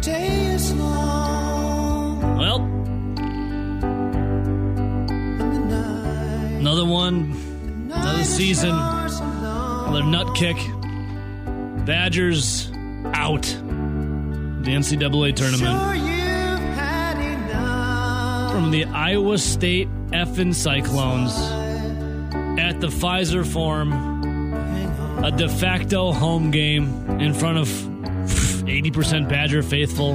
day is long Well, and the night. another one, another season, another nut kick. Badgers out. The NCAA tournament. Sure you've had enough. from the Iowa State effing Cyclones at the Fiserv Forum, a de facto home game in front of 80% Badger faithful.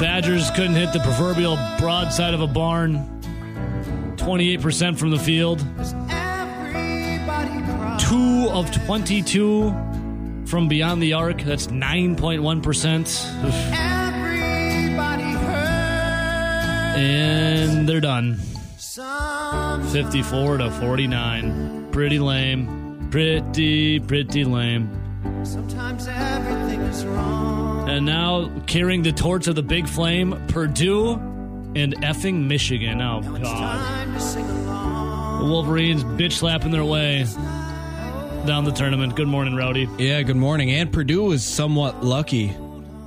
Badgers couldn't hit the proverbial broadside of a barn. 28% from the field, two of 22 from beyond the arc. That's 9.1%. And they're done. 54 to 49. Pretty lame. Pretty, pretty lame. Sometimes everything is wrong. And now carrying the torch of the big flame, Purdue and effing Michigan. Oh, Now it's God. time to sing along. The Wolverines bitch slapping their way down the tournament. Good morning, Rowdy. Yeah, good morning. And Purdue was somewhat lucky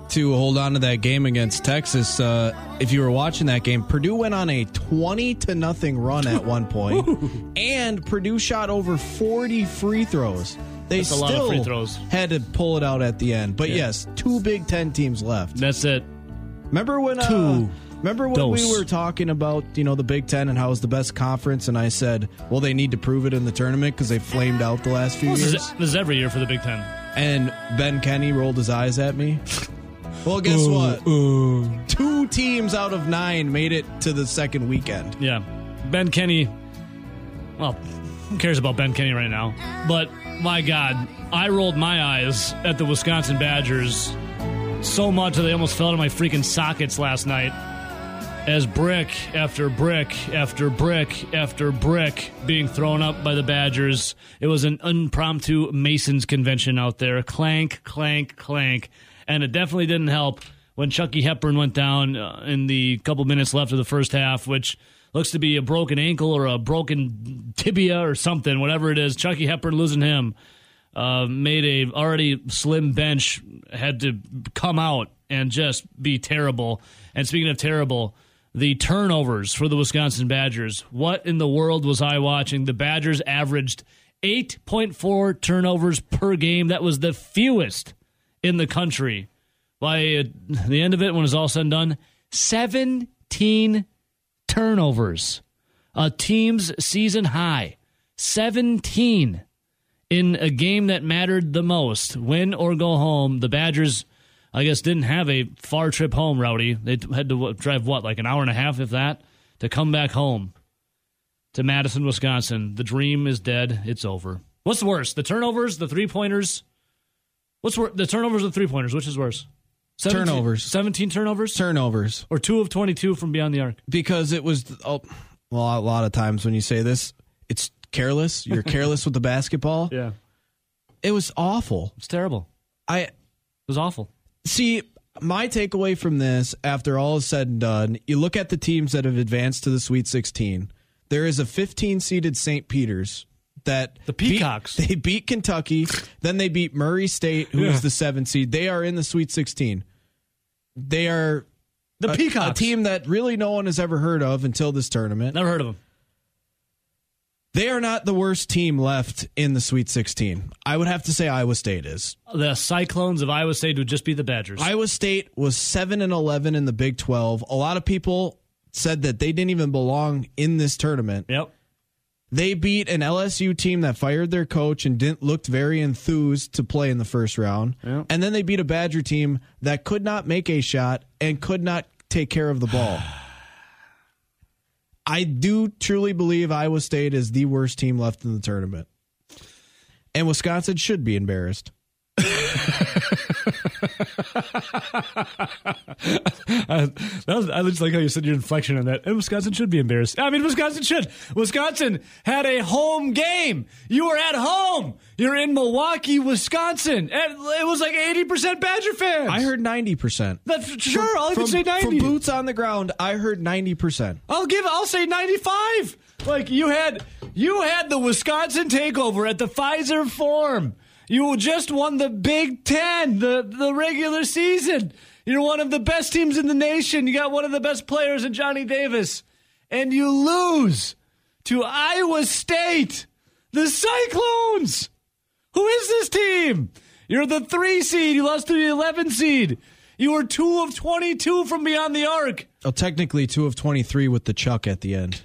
to hold on to that game against Texas. Uh, if you were watching that game, Purdue went on a 20 to nothing run at one point, and Purdue shot over 40 free throws. They That's a lot of still free throws. had to pull it out at the end. But yes, two Big Ten teams left. That's it. Remember when? Uh, Two. remember when we were talking about you know the Big Ten and how it's the best conference, and I said, well, they need to prove it in the tournament because they flamed out the last few This years. is, this is every year for the Big Ten. And Ben Kenny rolled his eyes at me. Well, guess what? Two teams out of nine made it to the second weekend. Yeah. Ben Kenny. Well, who cares about Ben Kenny right now? But my God, I rolled my eyes at the Wisconsin Badgers so much that they almost fell out of my freaking sockets last night. As brick after brick after brick after brick being thrown up by the Badgers. It was an impromptu Masons convention out there. Clank, clank, clank. And it definitely didn't help when Chucky Hepburn went down uh, in the couple minutes left of the first half, which looks to be a broken ankle or a broken tibia or something, whatever it is. Chucky Hepburn losing him uh, made a already slim bench had to come out and just be terrible. And speaking of terrible, the turnovers for the Wisconsin Badgers. What in the world was I watching? The Badgers averaged 8.4 turnovers per game. That was the fewest in the country. By the end of it, when it's all said and done, 17 turnovers. A team's season high. 17 in a game that mattered the most. Win or go home. The Badgers, I guess, didn't have a far trip home, Rowdy. They had to drive, what, like an hour and a half, if that, to come back home to Madison, Wisconsin. The dream is dead. It's over. What's worse, the turnovers, the three pointers? What's worse, the turnovers the three pointers? Which is worse? 17 Turnovers. 17 turnovers? Turnovers. or two of 22 from beyond the arc? Because it was, oh, well, a lot of times when you say this, it's careless. You're careless with the basketball. Yeah. It was awful. It's terrible. I It was awful. see my takeaway from this after all is said and done you look at the teams that have advanced to the sweet 16 there is a 15 seeded st peter's that The beat- Peacocks. they beat kentucky then they beat murray state who is Yeah. the seventh seed they are in the sweet 16 they are The a, Peacocks. a team that really no one has ever heard of until this tournament Never heard of them. they are not the worst team left in the sweet 16 i would have to say iowa state is The Cyclones of Iowa State would just be the Badgers. Iowa State was 7 and 11 in the Big 12. A lot of people said that they didn't even belong in this tournament. yep. They beat an LSU team that fired their coach and didn't look very enthused to play in the first round. And then they beat a Badger team that could not make a shot and could not take care of the ball. I do truly believe Iowa State is the worst team left in the tournament. And Wisconsin should be embarrassed. That was, I just like how you said your inflection on that. And Wisconsin should be embarrassed. I mean, Wisconsin should. Wisconsin had a home game. You were at home. You're in Milwaukee, Wisconsin. And it was like 80% Badger fans. I heard 90%. That's sure. I'll even from, say 90. From boots on the ground, I heard 90%. I'll give. I'll say ninety-five. Like you had, you had the Wisconsin takeover at the Fiserv Forum. You just won the Big Ten, the, the regular season. You're one of the best teams in the nation. You got one of the best players in Johnny Davis. And you lose to Iowa State, the Cyclones. Who is this team? You're the three seed. You lost to the 11 seed. You were two of 22 from beyond the arc. Oh, technically two of twenty-three with the chuck at the end.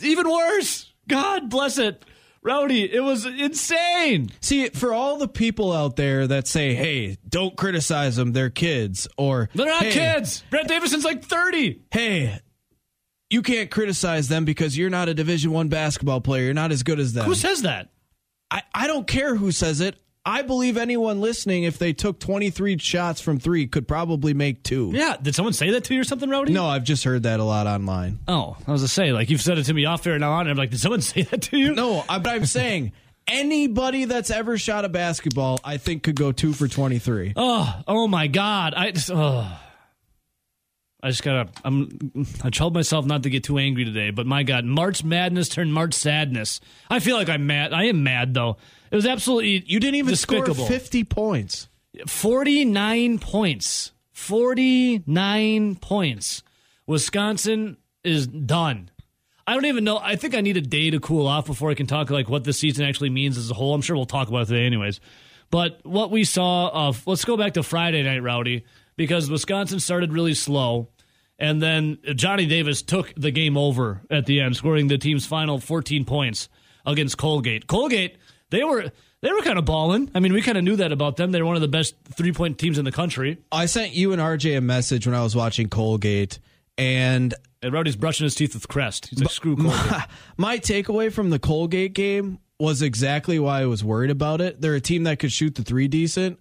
Even worse. God bless it. Rowdy, it was insane. See, for all the people out there that say, "Hey, don't criticize them; they're kids," or They're not "Hey, kids. Brett Davison's like 30. Hey, you can't criticize them because you're not a Division One basketball player. You're not as good as them. Who says that? I, I don't care who says it. I believe anyone listening, if they took 23 shots from three, could probably make two. Yeah. Did someone say that to you or something, Rowdy? No, I've just heard that a lot online. Oh, I was to say, like, you've said it to me off air now on. And I'm like, did someone say that to you? No, I, but I'm saying anybody that's ever shot a basketball, I think could go two for 23. Oh, oh my God. I just, oh. I just gotta. I'm. I told myself not to get too angry today, but my God, March Madness turned March Sadness. I feel like I'm mad. I am mad though. It was absolutely. You didn't even despicable. score 50 points. 49 points. 49 points. Wisconsin is done. I don't even know. I think I need a day to cool off before I can talk like what this season actually means as a whole. I'm sure we'll talk about it today anyways. But what we saw of let's go back to Friday night, Rowdy, because Wisconsin started really slow. And then Johnny Davis took the game over at the end, scoring the team's final 14 points against Colgate. Colgate, they were they were kind of balling. I mean, we kind of knew that about them. They're one of the best three point teams in the country. I sent you and RJ a message when I was watching Colgate, and And Rowdy's brushing his teeth with Crest. He's like, screw Colgate. my takeaway from the Colgate game was exactly why I was worried about it. They're a team that could shoot the three decent,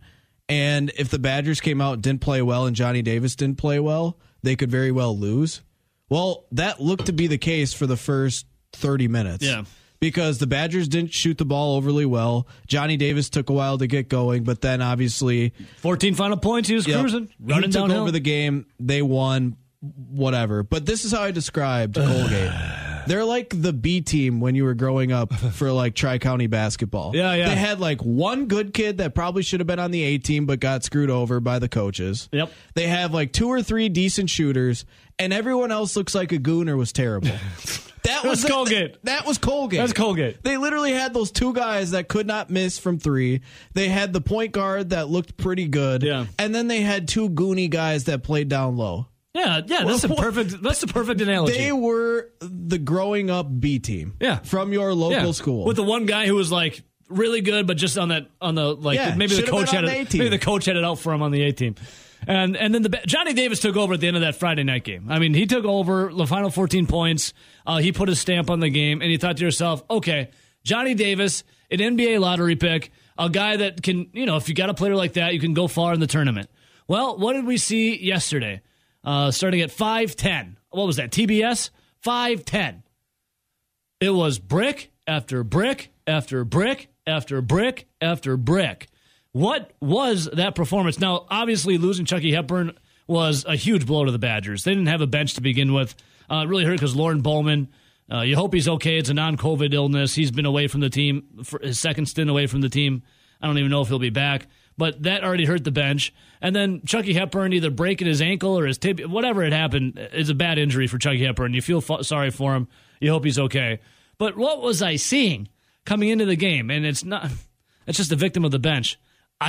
and if the Badgers came out didn't play well and Johnny Davis didn't play well, they could very well lose. Well, that looked to be the case for the first 30 minutes. Yeah. Because the Badgers didn't shoot the ball overly well. Johnny Davis took a while to get going, but then obviously 14 final points. He was Yep. cruising, He running took downhill. over the game. They won, whatever. But this is how I described Colgate. They're like the B team when you were growing up for like Tri County basketball. Yeah, yeah. They had like one good kid that probably should have been on the A team but got screwed over by the coaches. Yep. They have like two or three decent shooters, and everyone else looks like a goon or was terrible. That was Colgate. That was Colgate. That's Colgate. They literally had those two guys that could not miss from three. They had the point guard that looked pretty good. Yeah. And then they had two goony guys that played down low. yeah, yeah. That's the Well, perfect. That's the perfect analogy. They were the growing up B team. Yeah. From your local Yeah. school. with the one guy who was like really good, but just on that on the like Yeah, maybe the coach had it. Maybe the coach had it out for him on the A team. And and then the Johnny Davis took over at the end of that Friday night game. I mean, he took over the final 14 points. Uh, he put his stamp on the game, and you thought to yourself, okay, Johnny Davis, an NBA lottery pick, a guy that can, you know, if you got a player like that, you can go far in the tournament. Well, what did we see yesterday? Uh, starting at 5'10. What was that? TBS? 5'10. It was brick after brick after brick after brick after brick. What was that performance? Now, obviously, losing Chucky Hepburn was a huge blow to the Badgers. They didn't have a bench to begin with. Uh, it really hurt because Lorne Bowman. Uh, you hope he's okay. It's a non-COVID illness. He's been away from the team for his second stint away from the team. I don't even know if he'll be back. But that already hurt the bench. And then Chucky Hepburn either breaking his ankle or his tibia, whatever had happened, is a bad injury for Chucky Hepburn. You feel f- sorry for him. You hope he's okay. But what was I seeing coming into the game? And it's not. It's just a victim of the bench.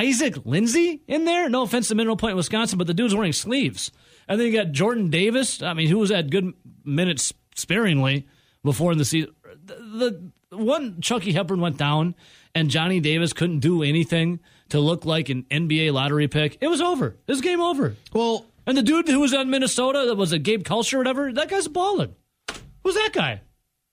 Isaac Lindsey in there. No offense to Mineral Point, Wisconsin, but the dude's wearing sleeves. And then you got Jordan Davis. I mean, who was at good minutes sparingly before in the season. The, the one Chucky Hepburn went down, and Johnny Davis couldn't do anything to look like an NBA lottery pick. It was over. This game over. well, And the dude who was on Minnesota, that was a Gabe Kalscheur or whatever, that guy's balling. Who's that guy?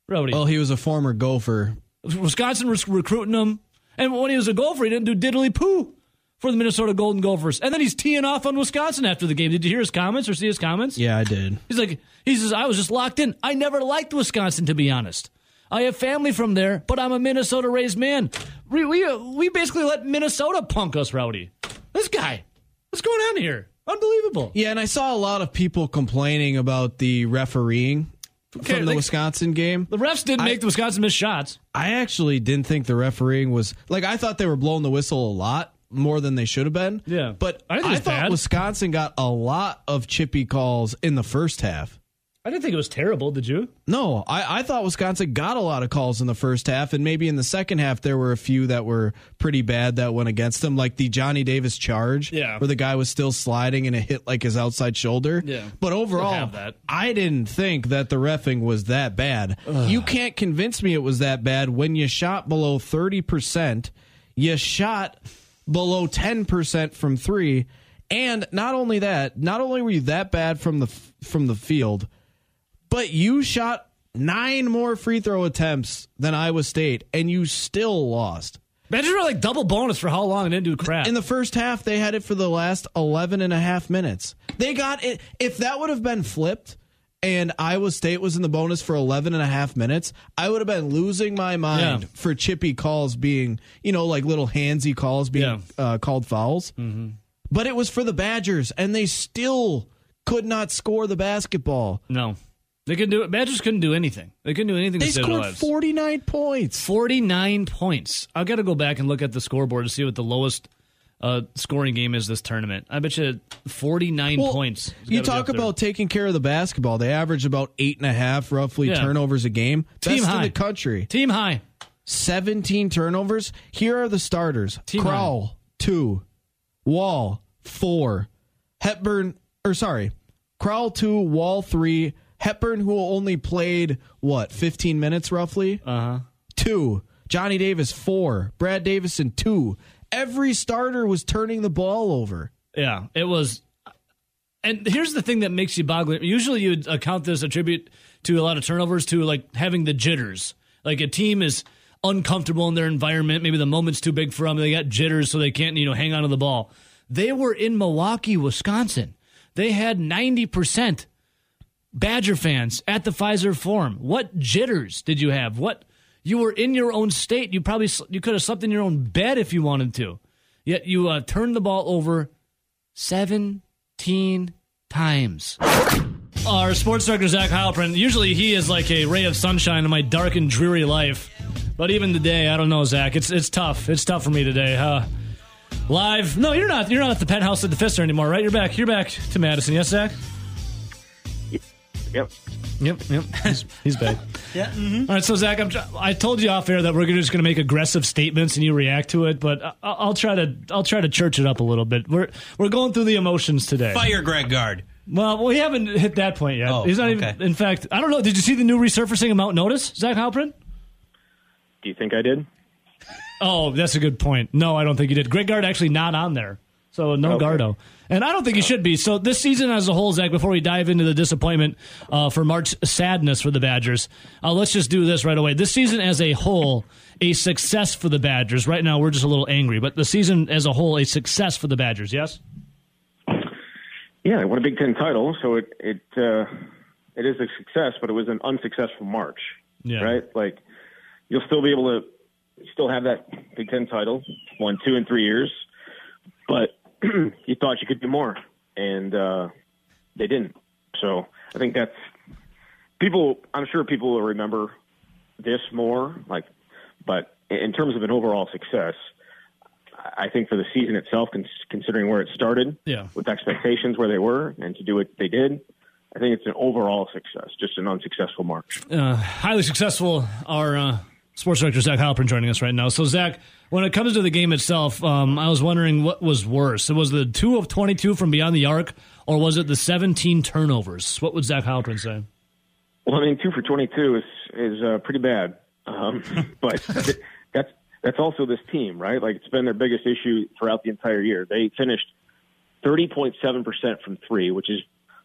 Rowdy. well, he was a former gopher. Wisconsin was recruiting him. And when he was a golfer, he didn't do diddly poo for the Minnesota Golden Gophers. And then he's teeing off on Wisconsin after the game. Did you hear his comments or see his comments? Yeah, I did. He's like, he says, I was just locked in. I never liked Wisconsin, to be honest. I have family from there, but I'm a Minnesota raised man. We, we, we basically let Minnesota punk us, Rowdy. This guy. What's going on here? Unbelievable. Yeah, and I saw a lot of people complaining about the refereeing Okay, from the Wisconsin game. The refs didn't I- make the Wisconsin miss shots. I actually didn't think the refereeing was like I thought they were blowing the whistle a lot more than they should have been. Yeah. but I I, thought bad. Wisconsin got a lot of chippy calls in the first half. I didn't think it was terrible. Did you? No, I, I thought Wisconsin got a lot of calls in the first half, and maybe in the second half there were a few that were pretty bad that went against them, like the Johnny Davis charge, Yeah. where the guy was still sliding and it hit like his outside shoulder. Yeah. but overall, that. I didn't think that the refing was that bad. You can't convince me it was that bad when you shot below thirty percent, you shot below ten percent from three, and not only that, not only were you that bad from the from the field but you shot nine more free throw attempts than Iowa State, and you still lost. Badgers were like double bonus for how long and didn't do crap. In the first half, they had it for the last 11 and a half minutes. They got it. If that would have been flipped and Iowa State was in the bonus for 11 and a half minutes, I would have been losing my mind Yeah. for chippy calls being, you know, like little handsy calls being uh, called fouls. Mm-hmm. But it was for the Badgers, and they still could not score the basketball. no, they couldn't do it. Badgers couldn't do anything. They couldn't do anything. They to save their scored lives. 49 points. 49 points. I've got to go back and look at the scoreboard to see what the lowest uh, scoring game is this tournament. I bet you 49 Well, points. You talk about taking care of the basketball. They average about eight and a half, roughly, Yeah. turnovers a game. Team Best high. in the country. team high. 17 turnovers. Here are the starters Team Crowl, two. Wahl, four. Hepburn, or sorry, Crowl, two. Wahl, three. Hepburn, who only played, what, 15 minutes roughly? Uh huh. two. Johnny Davis, four. Brad Davison, two. Every starter was turning the ball over. Yeah, it was. And here's the thing that makes you boggle. Usually, you'd account this attribute to a lot of turnovers to like having the jitters. Like a team is uncomfortable in their environment. Maybe the moment's too big for them. They got jitters, so they can't you know hang on to the ball. They were in Milwaukee, Wisconsin. They had ninety percent Badger fans at the Fiserv Forum. What jitters did you have? What you were in your own state. You probably you could have slept in your own bed if you wanted to. Yet you uh, turned the ball over 17 times. Our sports director, Zach Heilprin, usually he is like a ray of sunshine in my dark and dreary life. But even today, I don't know, Zach. It's it's tough. It's tough for me today. Huh? live. No, you're not. You're not at the penthouse at the Pfister anymore, right? You're back. You're back to Madison. Yes, Zach? Yep. Yep, yep. He's, he's back. yeah. Mm-hmm. All right, so Zach, I'm, I told you off air that we're just going to make aggressive statements and you react to it, but I- I'll try to I'll try to church it up a little bit. We're we're going through the emotions today. Fire Greg Gard. Well, we haven't hit that point yet. Oh, He's not okay. even. In fact, I don't know. Did you see the new resurfacing of Mount Notice, Zach Heilprin? Do you think I did? Oh, that's a good point. No, I don't think you did. Greg Gard actually not on there. So no Okay. Gardo. And I don't think he should be. So this season as a whole, Zach, before we dive into the disappointment uh, for March sadness for the Badgers, uh, let's just do this right away. This season as a whole, a success for the Badgers. Right now, we're just a little angry, but the season as a whole, a success for the Badgers, yes? Yeah, I won a Big Ten title, so it it uh, it is a success, but it was an unsuccessful March. Yeah. Right? Like you'll still be able to still have that Big Ten title, won two and three years, but you thought you could do more, and uh, they didn't. So I think that's people. I'm sure people will remember this more. Like, but in terms of an overall success, I think for the season itself, considering where it started, Yeah. with expectations where they were, and to do what they did, I think it's an overall success, just an unsuccessful March. uh, highly successful. Our uh, sports director Zach Heilprin joining us right now. So Zach, when it comes to the game itself, um, I was wondering what was worse. It was the two of twenty-two from beyond the arc, or was it the seventeen turnovers? What would Zach Heilprin say? Well, I mean, two for twenty-two is is uh, pretty bad, um, but that's that's also this team, right? Like it's been their biggest issue throughout the entire year. They finished thirty point seven percent from three, which is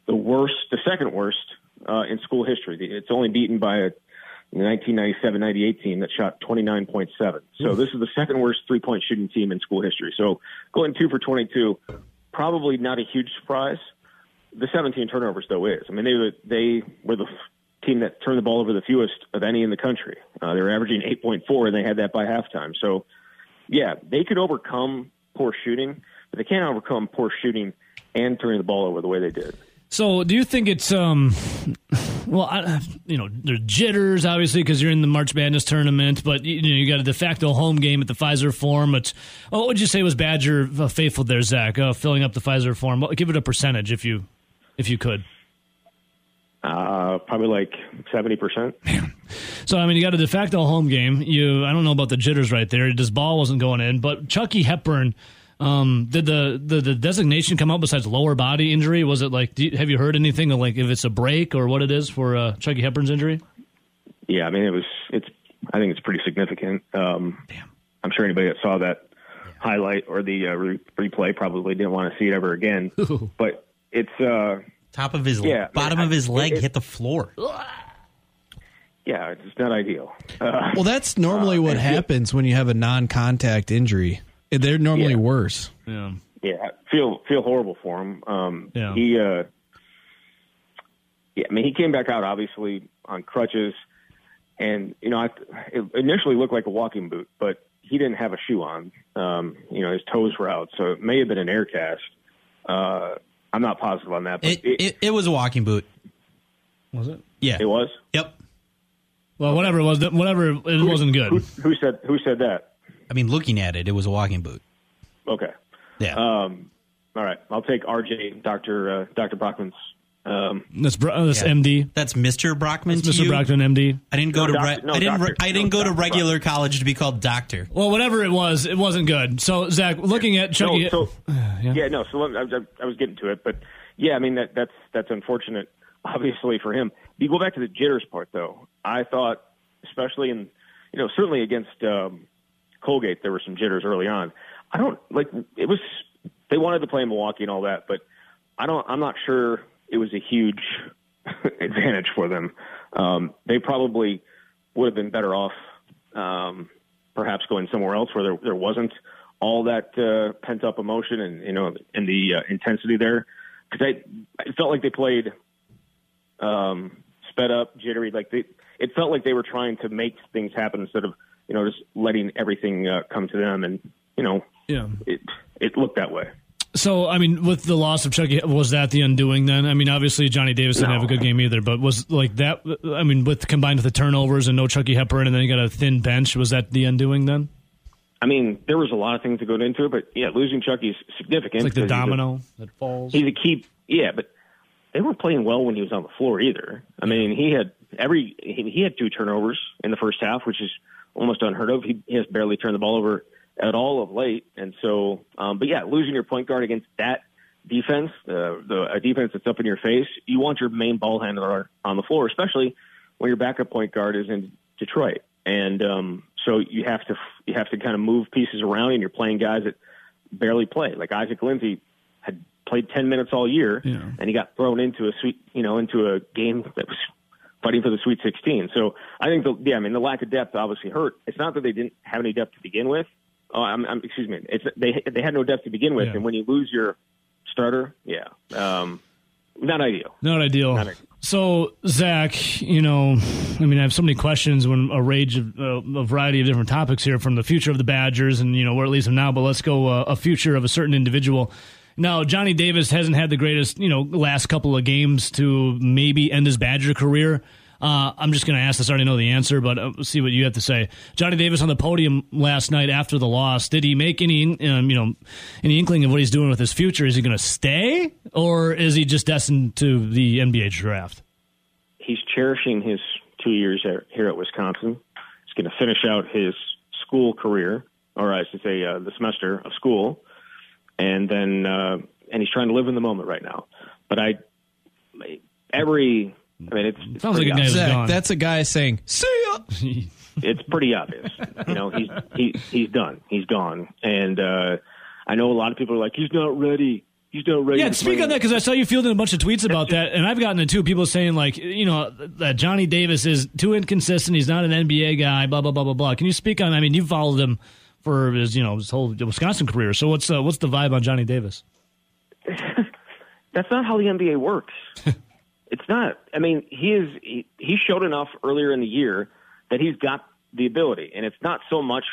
the worst, the second worst uh, in school history. It's only beaten by a 1997-98 team that shot 29.7. So this is the second worst three-point shooting team in school history. So going two for 22, probably not a huge surprise. The 17 turnovers though is. I mean, they were they were the team that turned the ball over the fewest of any in the country. Uh, they were averaging 8.4, and they had that by halftime. So, yeah, they could overcome poor shooting, but they can't overcome poor shooting and turning the ball over the way they did. So, do you think it's um, well, I, you know, there's jitters obviously because you're in the March Madness tournament, but you know you got a de facto home game at the Fiserv Forum. But oh, what would you say was Badger uh, faithful there, Zach? Uh, filling up the Fiserv Forum. Well, Give it a percentage if you if you could. Uh, probably like seventy percent. So I mean, you got a de facto home game. You, I don't know about the jitters right there. This ball wasn't going in, but Chucky Hepburn. Um, did the, the the designation come out besides lower body injury? Was it like? Do you, have you heard anything of like if it's a break or what it is for uh, Chucky Hepburn's injury? Yeah, I mean it was. It's. I think it's pretty significant. Um, Damn. I'm sure anybody that saw that highlight or the uh, re- replay probably didn't want to see it ever again. Ooh. But it's. Uh, Top of his Yeah, bottom I- of his leg it- hit the floor. yeah, it's not ideal. Uh, Well, that's normally Uh, what and- happens when you have a non-contact injury. They're normally Yeah. worse. Yeah. yeah, I feel feel horrible for him. Um, Yeah. He. Uh, yeah, I mean, he came back out obviously on crutches, and you know, I, it initially looked like a walking boot, but he didn't have a shoe on. Um, you know, his toes were out, so it may have been an air cast. Uh, I'm not positive on that, but It, it, it was a walking boot. Was it? Yeah. it was. Yep. Well, whatever it was, whatever it wasn't good. Who, who said who said that? I mean, looking at it, it was a walking boot. Okay. Yeah. Um, all right. I'll take RJ, Doctor uh, Doctor Brockman's. Um, That's Bro- that's Yeah. MD. That's Mr. Brockman to Mr. you? Brockton, MD. I didn't go No, to doctor- re- no, I didn't re- I didn't No, go to doctor regular college to be called doctor. Well, whatever it was, it wasn't good. So, Zach, looking at Chucky, no, so yeah. yeah, no. So let- I, I, I was getting to it, but yeah, I mean that that's that's unfortunate, obviously for him. You go back to the jitters part, though. I thought, especially in you know certainly against um, Colgate, there were some jitters early on. I don't like it was they wanted to play in Milwaukee and all that, but I don't. I'm not sure it was a huge advantage for them. Um, they probably would have been better off, um, perhaps going somewhere else where there there wasn't all that uh, pent up emotion and you know and the uh, intensity there. Because I it felt like they played um, sped up, jittery. Like they, it felt like they were trying to make things happen instead of you know just letting everything uh, come to them. And you know, Yeah. it it looked that way. So, I mean, with the loss of Chucky, was that the undoing then? I mean, obviously Johnny Davis didn't No. have a good game either, but was like that. I mean, with combined with the turnovers and no Chucky Hepburn, and then you got a thin bench, was that the undoing then? I mean, there was a lot of things that go into it, but yeah, losing Chucky's significant. It's like the he's a- domino that falls. he's a key. Yeah, but they weren't playing well when he was on the floor either. I mean, he had every he, he had two turnovers in the first half, which is almost unheard of. He, he has barely turned the ball over at all of late, and so. Um, but yeah, losing your point guard against that defense, uh, the a defense that's up in your face, you want your main ball handler on the floor, especially when your backup point guard is in Detroit, and um, so you have to you have to kind of move pieces around, and you're playing guys that barely play. Like Isaac Lindsey had played 10 minutes all year, Yeah. and he got thrown into a sweet, you know, into a game that was fighting for the Sweet 16. So I think, the, yeah, I mean, the lack of depth obviously hurt. It's not that they didn't have any depth to begin with. Oh, I'm, I'm excuse me. It's they they had no depth to begin with, Yeah. and when you lose your starter, yeah, um, not ideal. Not ideal. Not ideal. So, Zach, you know, I mean, I have so many questions when a range of uh, a variety of different topics here from the future of the Badgers and, you know, where it leads them now, but let's go uh, a future of a certain individual. Now, Johnny Davis hasn't had the greatest, you know, last couple of games to maybe end his Badger career. Uh, I'm just going to ask this. I already know the answer, but uh, see what you have to say. Johnny Davis on the podium last night after the loss. Did he make any, um, you know, any inkling of what he's doing with his future? Is he going to stay, or is he just destined to the NBA draft? He's cherishing his two years here- at Wisconsin. He's going to finish out his school career, or I should say, uh, the semester of school, and then uh, and he's trying to live in the moment right now. But I, every, I mean, it's, it's Sounds like a guy Zach, gone. that's a guy saying, "See ya." it's pretty obvious. You know, he's he he's done. He's gone. And uh I know a lot of people are like, he's not ready. He's not ready. Yeah, to speak on that because I saw you fielding a bunch of tweets about that, and I've gotten it too. People saying like, you know, that Johnny Davis is too inconsistent. He's not an NBA guy. Blah blah blah blah blah. Can you speak on? I mean, you followed him for his, you know, his whole Wisconsin career. So what's uh, what's the vibe on Johnny Davis? That's not how the NBA works. it's not. I mean, he is. He, he showed enough earlier in the year that he's got the ability, and it's not so much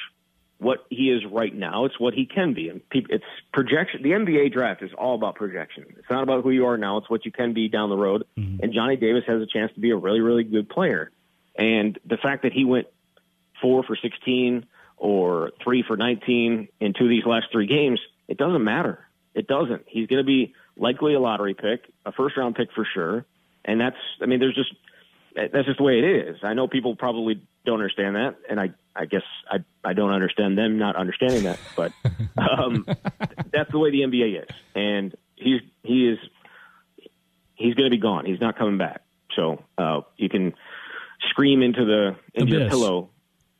what he is right now. It's what he can be, and it's projection. The NBA draft is all about projection. It's not about who you are now. It's what you can be down the road. And Johnny Davis has a chance to be a really, really good player. And the fact that he went four for 16 or three for 19 in two of these last three games, it doesn't matter. It doesn't. He's going to be likely a lottery pick, a first round pick for sure. And that's, I mean, there's just, that's just the way it is. I know people probably don't understand that. And I, I guess I, I don't understand them not understanding that, but, um, that's the way the NBA is. And he's, he is, he's going to be gone. He's not coming back. So, uh, you can scream into the, into your pillow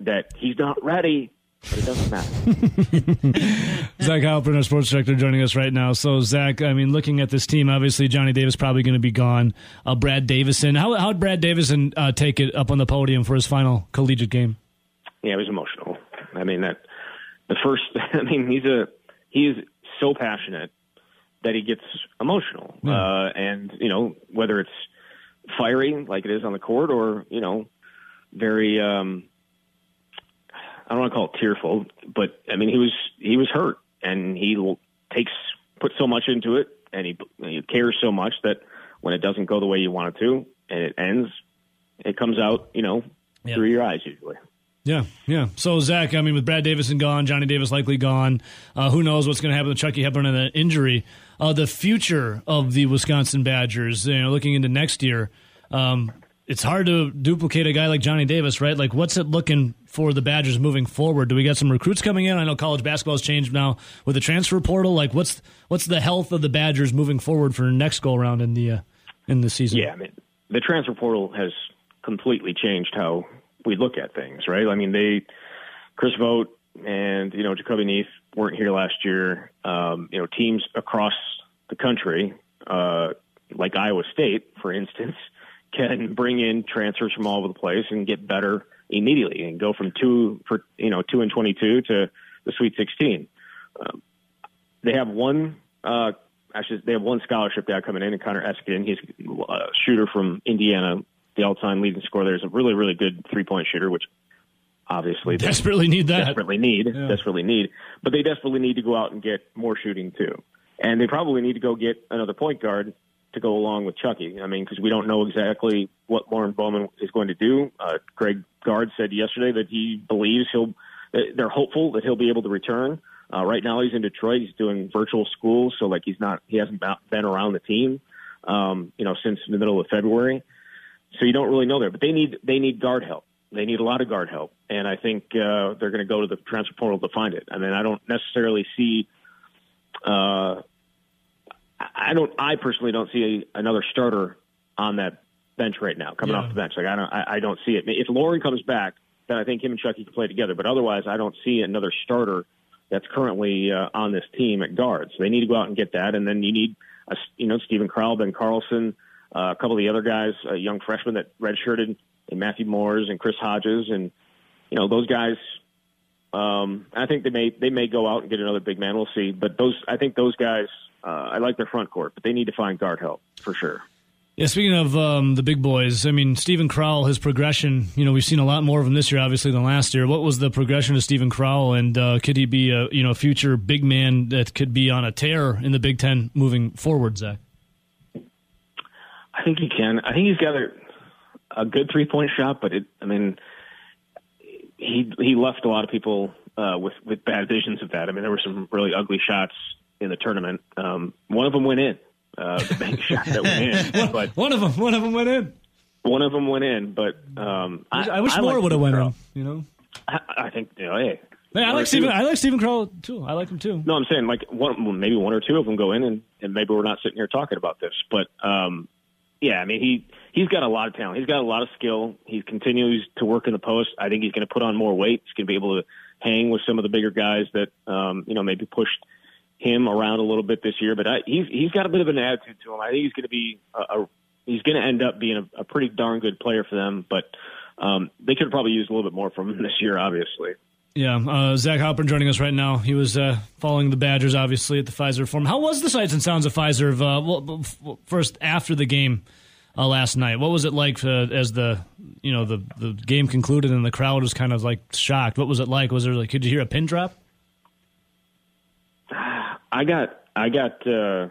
that he's not ready, but it doesn't matter. Zach Heilprin, our sports director, joining us right now. So, Zach, I mean, looking at this team, obviously Johnny Davis probably going to be gone. Uh, Brad Davison, how how'd Brad Davison uh, take it up on the podium for his final collegiate game? Yeah, it was emotional. I mean that the first. I mean he's a he is so passionate that he gets emotional, uh, and you know whether it's fiery like it is on the court or you know very. um I don't want to call it tearful, but I mean he was he was hurt, and he takes put so much into it, and he, he cares so much that when it doesn't go the way you want it to, and it ends, it comes out, you know, through your eyes usually. Yeah, yeah. So Zach, I mean, with Brad Davison gone, Johnny Davis likely gone, uh, who knows what's going to happen with Chucky Hepburn and the injury? Uh, the future of the Wisconsin Badgers, you know, looking into next year, um, it's hard to duplicate a guy like Johnny Davis, right? Like, what's it looking for the Badgers moving forward? Do we got some recruits coming in? I know college basketball has changed now with the transfer portal. Like, what's what's the health of the Badgers moving forward for next go around in the uh, in the season? Yeah, I mean, the transfer portal has completely changed how we look at things, right? I mean, they, Chris Vogt and, you know, Jahcobi Neath weren't here last year. Um, you know, teams across the country, uh, like Iowa State, for instance, can bring in transfers from all over the place and get better immediately and go from two for, you know, two and 22 to the Sweet 16. Um, they have one, uh, actually, they have one scholarship guy coming in, and Connor Eskin. He's a shooter from Indiana, the all-time leading scorer. There's a really, really good three-point shooter, which obviously they Desperately need that. desperately need, desperately need. But they desperately need to go out and get more shooting too, and they probably need to go get another point guard to go along with Chucky. I mean, because we don't know exactly what Lorne Bowman is going to do. Uh, Greg Gard said yesterday that he believes he'll. They're hopeful that he'll be able to return. Uh, right now, he's in Detroit. He's doing virtual school, so like he's not. He hasn't been around the team, um, you know, since the middle of February. So you don't really know there, but they need they need guard help. They need a lot of guard help, and I think uh, they're going to go to the transfer portal to find it. I mean, I don't necessarily see. Uh, I don't. I personally don't see a, another starter on that bench right now coming Yeah. off the bench. Like I don't. I, I don't see it. If Lorne comes back, then I think him and Chucky can play together. But otherwise, I don't see another starter that's currently uh, on this team at guard. So they need to go out and get that, and then you need, a, you know, Steven Crowl, Ben Carlson, uh, a couple of the other guys, uh, young freshmen that redshirted, and Matthew Mors and Chris Hodges, and you know those guys. Um, I think they may they may go out and get another big man. We'll see. But those, I think those guys, uh, I like their front court, but they need to find guard help for sure. Yeah, speaking of um, the big boys, I mean, Steven Crowl, his progression, you know, we've seen a lot more of him this year, obviously, than last year. What was the progression of Steven Crowl, and uh, could he be a, you know, future big man that could be on a tear in the Big Ten moving forward, Zach? I think he can. I think he's got a, a good three point shot, but it. I mean, he he left a lot of people uh, with with bad visions of that. I mean, there were some really ugly shots in the tournament. Um, one of them went in. Uh, the bank shot that went in, but One of them, one of them went in. one of them went in. But um, I, I wish I more like would have went in. You know, I, I think you know, hey, Hey, I like. Steven. I like Steven Crowl too. I like him too. No, I'm saying like one, maybe one or two of them go in, and, and maybe we're not sitting here talking about this. But um, yeah, I mean he he's got a lot of talent. He's got a lot of skill. He continues to work in the post. I think he's going to put on more weight. He's going to be able to hang with some of the bigger guys that um, you know maybe pushed him around a little bit this year. But I, he's he's got a bit of an attitude to him. I think he's going to be a, a he's going to end up being a, a pretty darn good player for them. But um, they could probably use a little bit more from him this year, obviously. Yeah, uh, Zach Heilprin joining us right now. He was uh, following the Badgers, obviously, at the Fiserv Forum. How was the sights and sounds of Fiserv? Uh, well, well, first after the game, uh, last night. What was it like uh, as the you know the the game concluded and the crowd was kind of like shocked? What was it like? Was there like could you hear a pin drop? I got I got uh,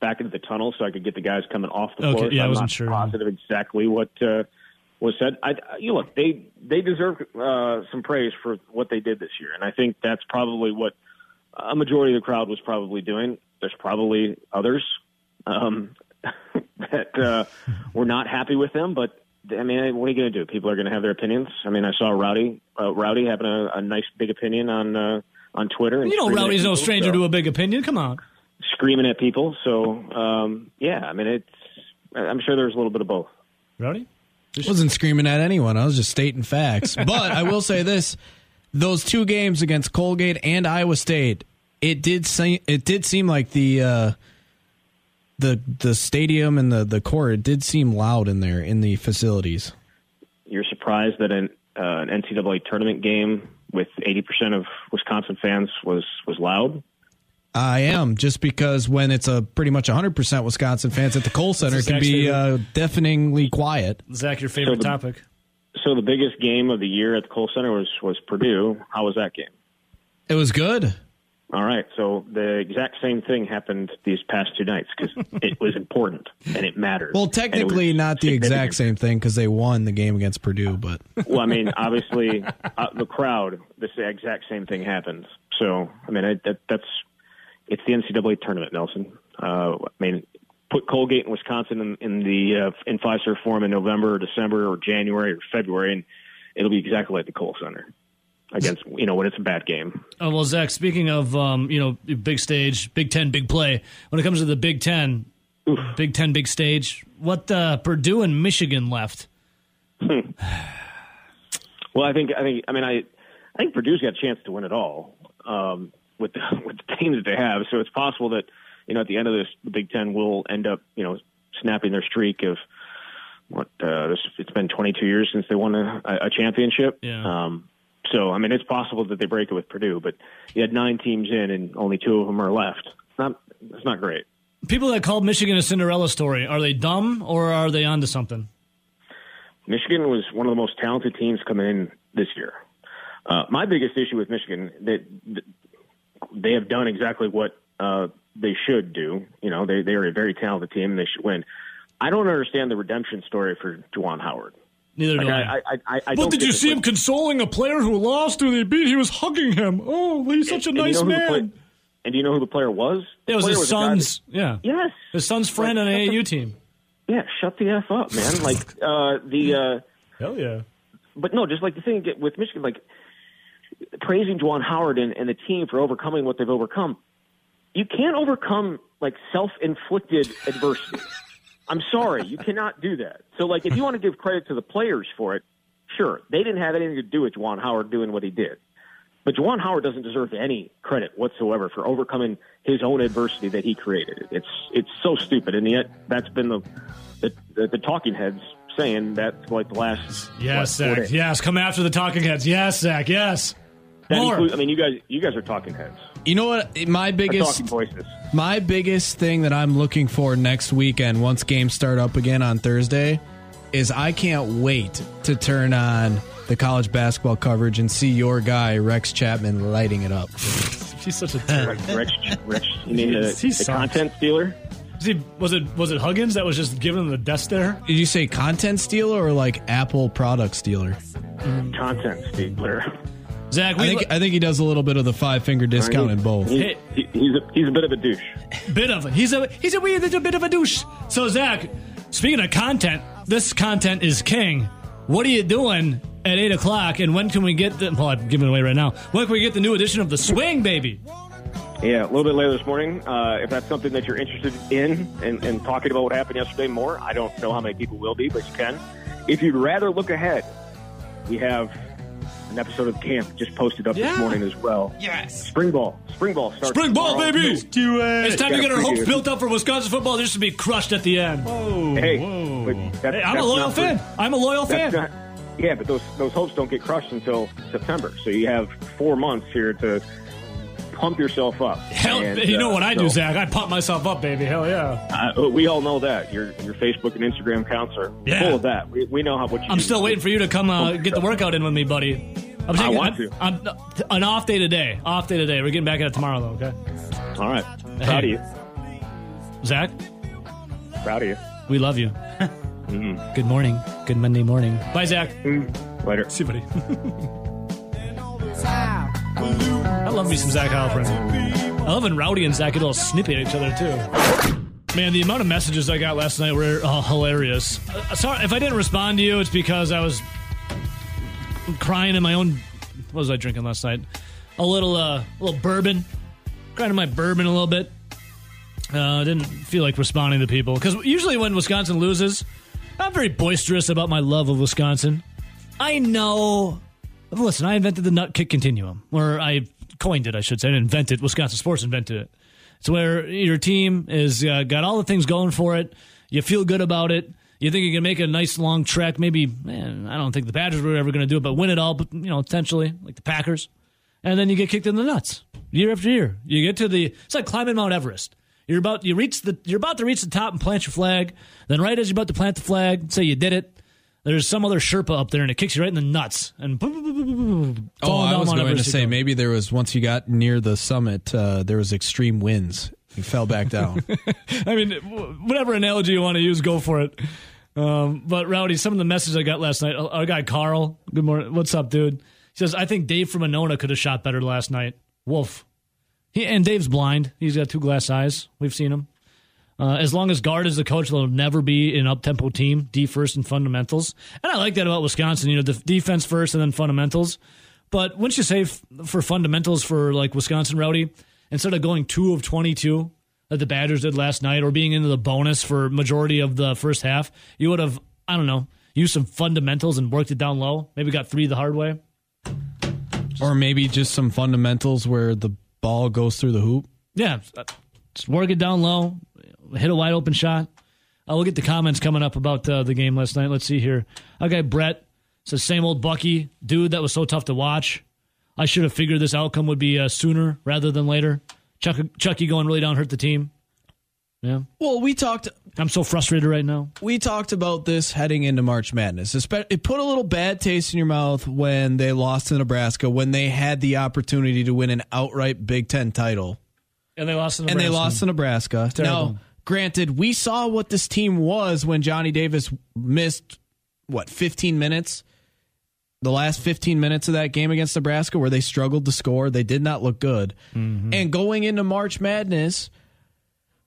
back into the tunnel so I could get the guys coming off the Okay, floor. yeah, so I I'm wasn't not sure. positive exactly what uh, was said. I, you look, they they deserve uh, some praise for what they did this year, and I think that's probably what a majority of the crowd was probably doing. There's probably others um, that uh, were not happy with them, but I mean, what are you going to do? People are going to have their opinions. I mean, I saw Rowdy uh, Rowdy having a, a nice big opinion on uh, on Twitter. And You know, Rowdy's no people, stranger so- to a big opinion. Come on. screaming at people. So um, yeah, I mean, it's. I'm sure there's a little bit of both. Rowdy? wasn't screaming at anyone. I was just stating facts. But I will say this: those two games against Colgate and Iowa State, it did seem it did seem like the uh, the the stadium and the the court it did seem loud in there in the facilities. You're surprised that an, uh, an NCAA tournament game with 80% of Wisconsin fans was was loud. I am just because when it's a pretty much 100% Wisconsin fans at the Kohl Center, it can be uh, deafeningly quiet. Zach, your favorite So the- topic? So the biggest game of the year at the Kohl Center was was Purdue. How was that game? It was good. All right, so the exact same thing happened these past two nights because it was important and it mattered. Well, technically not the exact same thing because they won the game against Purdue, but Well, I mean, obviously, uh, the crowd, this exact same thing happened. So, I mean, I, that, that's it's the NCAA tournament, Nelson. Uh, I mean, put Colgate and Wisconsin in, in the uh, in Fiserv form in November or December or January or February, and it'll be exactly like the Kohl Center against you know when it's a bad game. Oh, well, Zach, speaking of um, you know big stage, Big Ten, big play. When it comes to the Big Ten, Big Ten, big stage. What uh, Purdue and Michigan left? Well, I think I think I mean I I think Purdue's got a chance to win it all um, with the, with the team that they have. So it's possible that you know at the end of this, the Big Ten will end up you know snapping their streak of what uh, it's been 22 years since they won a, a championship. Yeah. Um, so I mean it's possible that they break it with Purdue, but you had nine teams in and only two of them are left. It's not it's not great. People that called Michigan a Cinderella story are they dumb or are they onto something? Michigan was one of the most talented teams coming in this year. Uh, my biggest issue with Michigan that that they have done exactly what uh, they should do. You know, they they are a very talented team and they should win. I don't understand the redemption story for Juwan Howard. Neither Like, do I, I. I, I, I But don't did you see like- him consoling a player who lost or they beat? He was hugging him. Oh, he's such a and you nice know man. play- and do you know who the player was? it was his a guy that- son's. Yeah, yes. his son's friend on an AAU team. Yeah. Shut the f up, man. Like uh, the. Uh, Hell yeah. but no, just like the thing with Michigan, like praising Juwan Howard and, and the team for overcoming what they've overcome. You can't overcome like self-inflicted adversity. I'm sorry, you cannot do that. So, like, if you want to give credit to the players for it, sure, they didn't have anything to do with Juwan Howard doing what he did. But Juwan Howard doesn't deserve any credit whatsoever for overcoming his own adversity that he created. It's it's so stupid, and yet that's been the the, the, the talking heads saying that like the last Yes, Zach. Yes, come after the talking heads. Yes, Zach. Yes. That More. includes, I mean, you guys, you guys are talking heads, you know what? My biggest voices. My biggest thing that I'm looking for next weekend, once games start up again on Thursday, is I can't wait to turn on the college basketball coverage and see your guy Rex Chapman lighting it up. He's such a Rex. Rich, Rich, you mean the, He the content stealer? Is he- was it was it Huggins that was just giving him the death there? Did you say content stealer or like Apple product stealer? Content stealer. Zach, we I think I think he does a little bit of the five finger discount in both. He, he, he's a he's a bit of a douche. bit of he's a he's a wee little bit of a douche. So Zach, speaking of content, this content is king. What are you doing at eight o'clock? And when can we get the? Well, I'm giving it away right now. When can we get the new edition of the Swing Baby? Yeah, a little bit later this morning. Uh, if that's something that you're interested in and, and talking about what happened yesterday more, I don't know how many people will be, but you can. If you'd rather look ahead, we have an episode of Camp just posted up Yeah. this morning as well. Yes. Spring ball. Spring ball starts. Spring ball, tomorrow. baby! Do it. It's time to get our hopes built up for Wisconsin football. This should be crushed at the end. Hey, Whoa. but that's, Hey, I'm a loyal not for- fan. I'm a loyal fan. Not, yeah, but those those hopes don't get crushed until September. So you have four months here to pump yourself up. Hell, And, you know uh, what I do, Zach? I pump myself up, baby. Hell yeah. Uh, we all know that your your Facebook and Instagram accounts are Yeah. full of that. We, we know how what you. I'm do. still waiting for you to come uh, get the workout in with me, buddy. I'm I taking, want to. I'm, I'm- an off day today. Off day today. We're getting back at it tomorrow, though. Okay, All right, proud of you. Zach, Proud of you. we love you. Good morning. Good Monday morning. Bye, Zach. Mm, Later. See you, buddy. I love me some Zach Heilprin. I love when Rowdy and Zach get a little snippy at each other too. Man, the amount of messages I got last night were uh, hilarious. Uh, sorry if I didn't respond to you. It's because I was crying in my own. What was I drinking last night? A little, uh, a little bourbon. Crying in my bourbon a little bit. Uh, didn't feel like responding to people because usually when Wisconsin loses, I'm very boisterous about my love of Wisconsin. I know. Listen, I invented the nut kick continuum, or I coined it, I should say. I didn't invent it. Wisconsin sports invented it. It's where your team is uh, got all the things going for it. You feel good about it. You think you can make a nice long trek. Maybe, man, I don't think the Badgers were ever going to do it, but win it all. But you know, potentially like the Packers, and then you get kicked in the nuts year after year. You get to the. It's like climbing Mount Everest. You're about you reach the you're about to reach the top and plant your flag. Then right as you're about to plant the flag, say you did it. There's some other Sherpa up there, and it kicks you right in the nuts. And boom, boom, boom, Oh, I was going to say go. maybe there was once you got near the summit, uh, there was extreme winds. You fell back down. I mean, whatever analogy you want to use, go for it. Um, but Rowdy, some of the messages I got last night. Our guy Carl, good morning. What's up, dude? He says I think Dave from Monona could have shot better last night. Wolf. He and Dave's blind. He's got two glass eyes. We've seen him. Uh, as long as Gard is the coach, they'll never be an up tempo team. D first and fundamentals, and I like that about Wisconsin. You know, the defense first and then fundamentals. But wouldn't you say f- for fundamentals for like Wisconsin, Rowdy, instead of going two of twenty two that the Badgers did last night, or being into the bonus for majority of the first half, you would have I don't know used some fundamentals and worked it down low. Maybe got three the hard way. or maybe just some fundamentals where the ball goes through the hoop. Yeah, just work it down low, hit a wide open shot. Uh, we'll get the comments coming up about uh, the game last night. Let's see here. Guy Brett says, "Same old Bucky, dude. That was so tough to watch. I should have figured this outcome would be uh, sooner rather than later. Chuck, Chucky going really down hurt the team. Yeah, Well, we talked I'm so frustrated right now. we talked about this heading into March Madness. It put a little bad taste in your mouth when they lost to Nebraska when they had the opportunity to win an outright Big Ten title. And they lost to and Nebraska. they lost to Nebraska. Terrible. Now, granted, we saw what this team was when Johnny Davis missed what 15 minutes. The last 15 minutes of that game against Nebraska, where they struggled to score, they did not look good. Mm-hmm. And going into March Madness,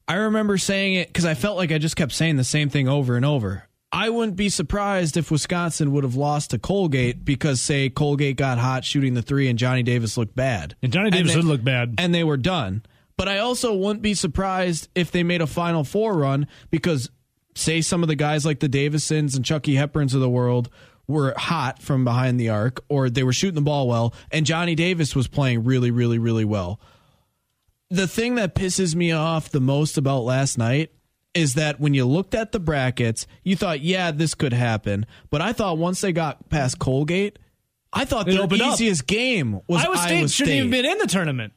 I remember saying it because I felt like I just kept saying the same thing over and over. I wouldn't be surprised if Wisconsin would have lost to Colgate because, say, Colgate got hot shooting the three and Johnny Davis looked bad. And Johnny Davis they- did look bad. and they were done. But I also wouldn't be surprised if they made a Final Four run because, say, some of the guys like the Davisons and Chucky Hepburns of the world were hot from behind the arc, or they were shooting the ball well, and Johnny Davis was playing really, really, really well. The thing that pisses me off the most about last night is that when you looked at the brackets, you thought, yeah, this could happen. But I thought once they got past Colgate, I thought It their opened up. easiest game was Iowa State Iowa shouldn't even been in the tournament.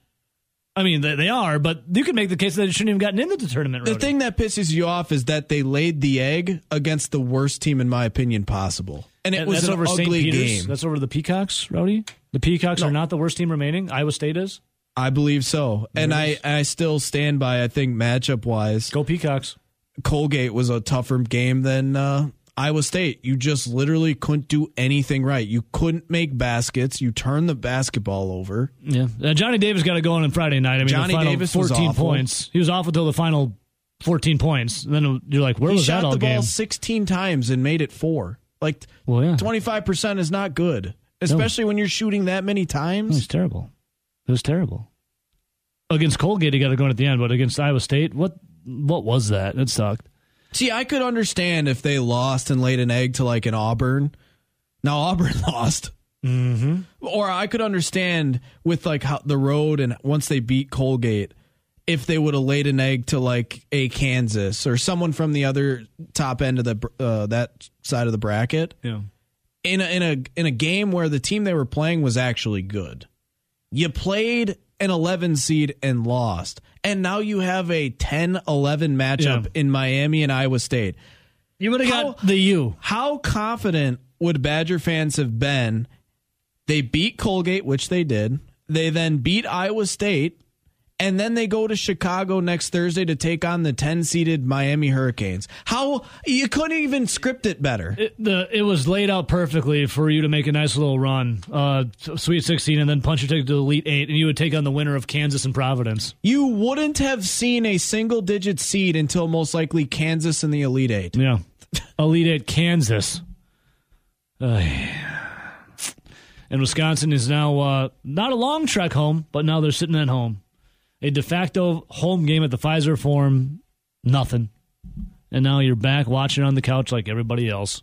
I mean, they, they are, but you could make the case that it shouldn't even gotten into the tournament. The thing that pisses you off is that they laid the egg against the worst team, in my opinion, possible, and it was an over ugly Peter's. game. That's over the Peacocks, Rowdy. The Peacocks are not the worst team remaining. Iowa State is. I believe so, and I I still stand by. I think matchup wise, Go Peacocks. Colgate was a tougher game than uh, Iowa State. You just literally couldn't do anything right. You couldn't make baskets. You turned the basketball over. Yeah, uh, Johnny Davis got it going on Friday night. I mean, Johnny Davis fourteen points. He was off until the final fourteen points. And then you're like, where He was that all the ball game? sixteen times and made it four. Like Well, yeah, twenty five percent is not good, especially when you're shooting that many times. it was terrible. It was terrible. Against Colgate, he got it going at the end, but against Iowa State, what what was that? It sucked. See, I could understand if they lost and laid an egg to like an Auburn. Now Auburn lost. Mm-hmm. Or I could understand with like how the road and once they beat Colgate, if they would have laid an egg to like a Kansas or someone from the other top end of the uh, that side of the bracket Yeah. in a, in a in a game where the team they were playing was actually good. You played an 11 seed and lost. And now you have a 10 11 matchup Yeah. in Miami and Iowa State. You would have got the U. How confident would Badger fans have been? They beat Colgate, which they did. They then beat Iowa State, and then they go to Chicago next Thursday to take on the 10 seeded Miami Hurricanes. How you couldn't even script it better. It, the it was laid out perfectly for you to make a nice little run, uh, Sweet 16, and then punch your ticket to the Elite Eight, and you would take on the winner of Kansas and Providence. You wouldn't have seen a single digit seed until most likely Kansas in the Elite Eight. Yeah, Elite Eight, Kansas. Uh, and Wisconsin is now uh, not a long trek home, but now they're sitting at home. A de facto home game at the Fiserv Forum, nothing. And now you're back watching on the couch like everybody else.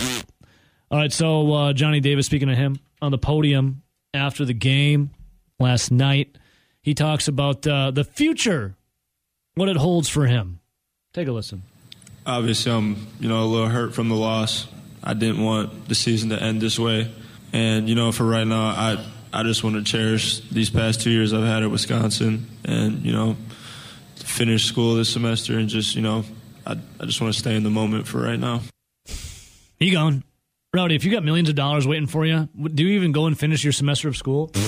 All right, so uh, Johnny Davis, speaking of him, on the podium after the game last night, he talks about uh, the future, what it holds for him. Take a listen. obviously I'm you know a little hurt from the loss. I didn't want the season to end this way, and you know for right now I I just want to cherish these past two years I've had at Wisconsin, and you know finish school this semester and just you know I I just want to stay in the moment for right now. You going, Rowdy? If you got millions of dollars waiting for you, do you even go and finish your semester of school?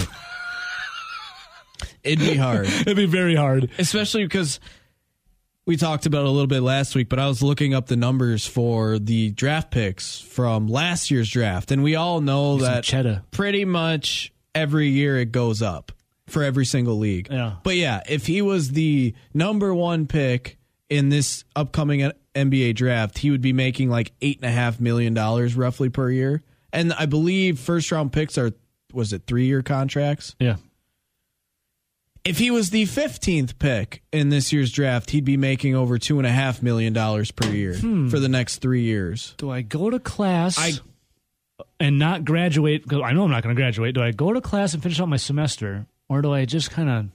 It'd be hard. It'd be very hard. especially because we talked about it a little bit last week, but I was looking up the numbers for the draft picks from last year's draft, and we all know Some that cheddar. pretty much every year it goes up for every single league. Yeah. But yeah, if he was the number one pick in this upcoming NBA draft, he would be making like eight and a half million dollars roughly per year. And I believe first round picks are was it three year contracts? Yeah. If he was the 15th pick in this year's draft, he'd be making over two and a half million dollars per year hmm. for the next three years. Do I go to class I- and not graduate? I know I'm not going to graduate. Do I go to class and finish out my semester, or do I just kind of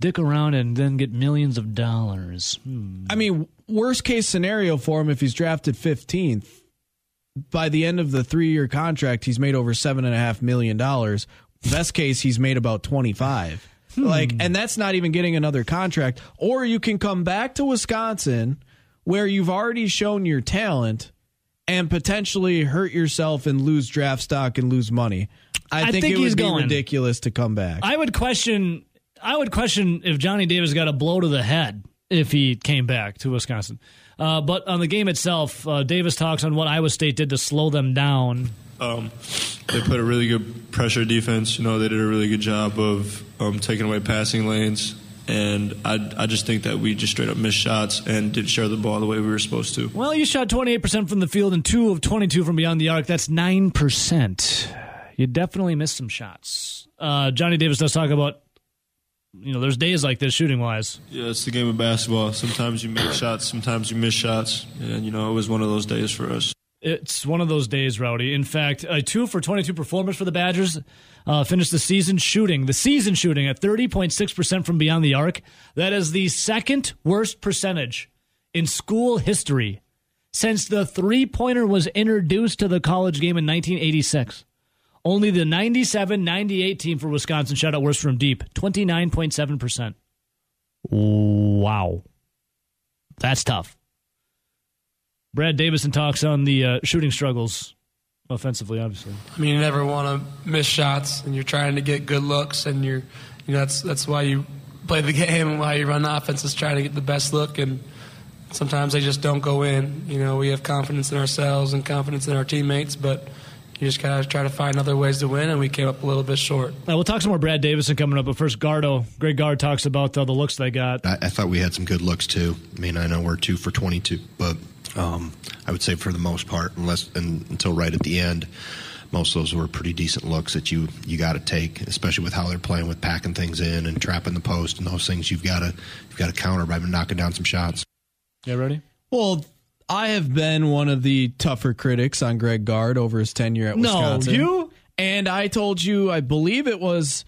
dick around and then get millions of dollars? Hmm. I mean, worst case scenario for him if he's drafted 15th, by the end of the three year contract, he's made over seven and a half million dollars. Best case, he's made about 25. Like, and that's not even getting another contract. Or you can come back to Wisconsin where you've already shown your talent and potentially hurt yourself and lose draft stock and lose money. I, I think, think it would he's be going. ridiculous to come back. I would question. I would question if Johnny Davis got a blow to the head if he came back to Wisconsin. Uh, but on the game itself, uh, Davis talks on what Iowa State did to slow them down. Um, they put a really good pressure defense. You know, they did a really good job of um, taking away passing lanes. And I, I just think that we just straight up missed shots and didn't share the ball the way we were supposed to. Well, you shot 28% from the field and 2 of 22 from beyond the arc. That's 9%. You definitely missed some shots. Uh, Johnny Davis does talk about, you know, there's days like this shooting wise. Yeah, it's the game of basketball. Sometimes you make shots, sometimes you miss shots. And, you know, it was one of those days for us. It's one of those days, Rowdy. In fact, a 2 for 22 performance for the Badgers. Uh, finished the season shooting, the season shooting at 30.6% from beyond the arc. That is the second worst percentage in school history since the three pointer was introduced to the college game in 1986. Only the 97 98 team for Wisconsin shot out worse from deep, 29.7%. Wow. That's tough. Brad Davison talks on the uh, shooting struggles offensively, obviously. I mean, you never want to miss shots, and you're trying to get good looks, and you're, you know, that's that's why you play the game and why you run the offense is trying to get the best look, and sometimes they just don't go in. You know, we have confidence in ourselves and confidence in our teammates, but you just gotta try to find other ways to win, and we came up a little bit short. Uh, we'll talk some more Brad Davison coming up, but first, Gardo, Greg Gard talks about uh, the looks they got. I, I thought we had some good looks too. I mean, I know we're two for twenty-two, but um, I would say for the most part, unless and, until right at the end, most of those were pretty decent looks that you you got to take, especially with how they're playing with packing things in and trapping the post and those things. You've got to you've got to counter by knocking down some shots. Yeah, ready? Well, I have been one of the tougher critics on Greg Gard over his tenure at No, Wisconsin. you? And I told you, I believe it was,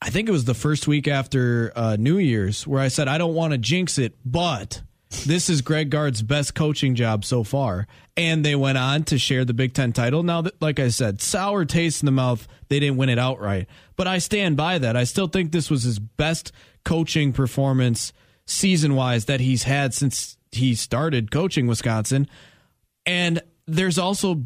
I think it was the first week after uh, New Year's, where I said, I don't want to jinx it, but this is Greg Gard's best coaching job so far. And they went on to share the Big Ten title. Now, like I said, sour taste in the mouth. They didn't win it outright. But I stand by that. I still think this was his best coaching performance season wise that he's had since he started coaching Wisconsin. And there's also,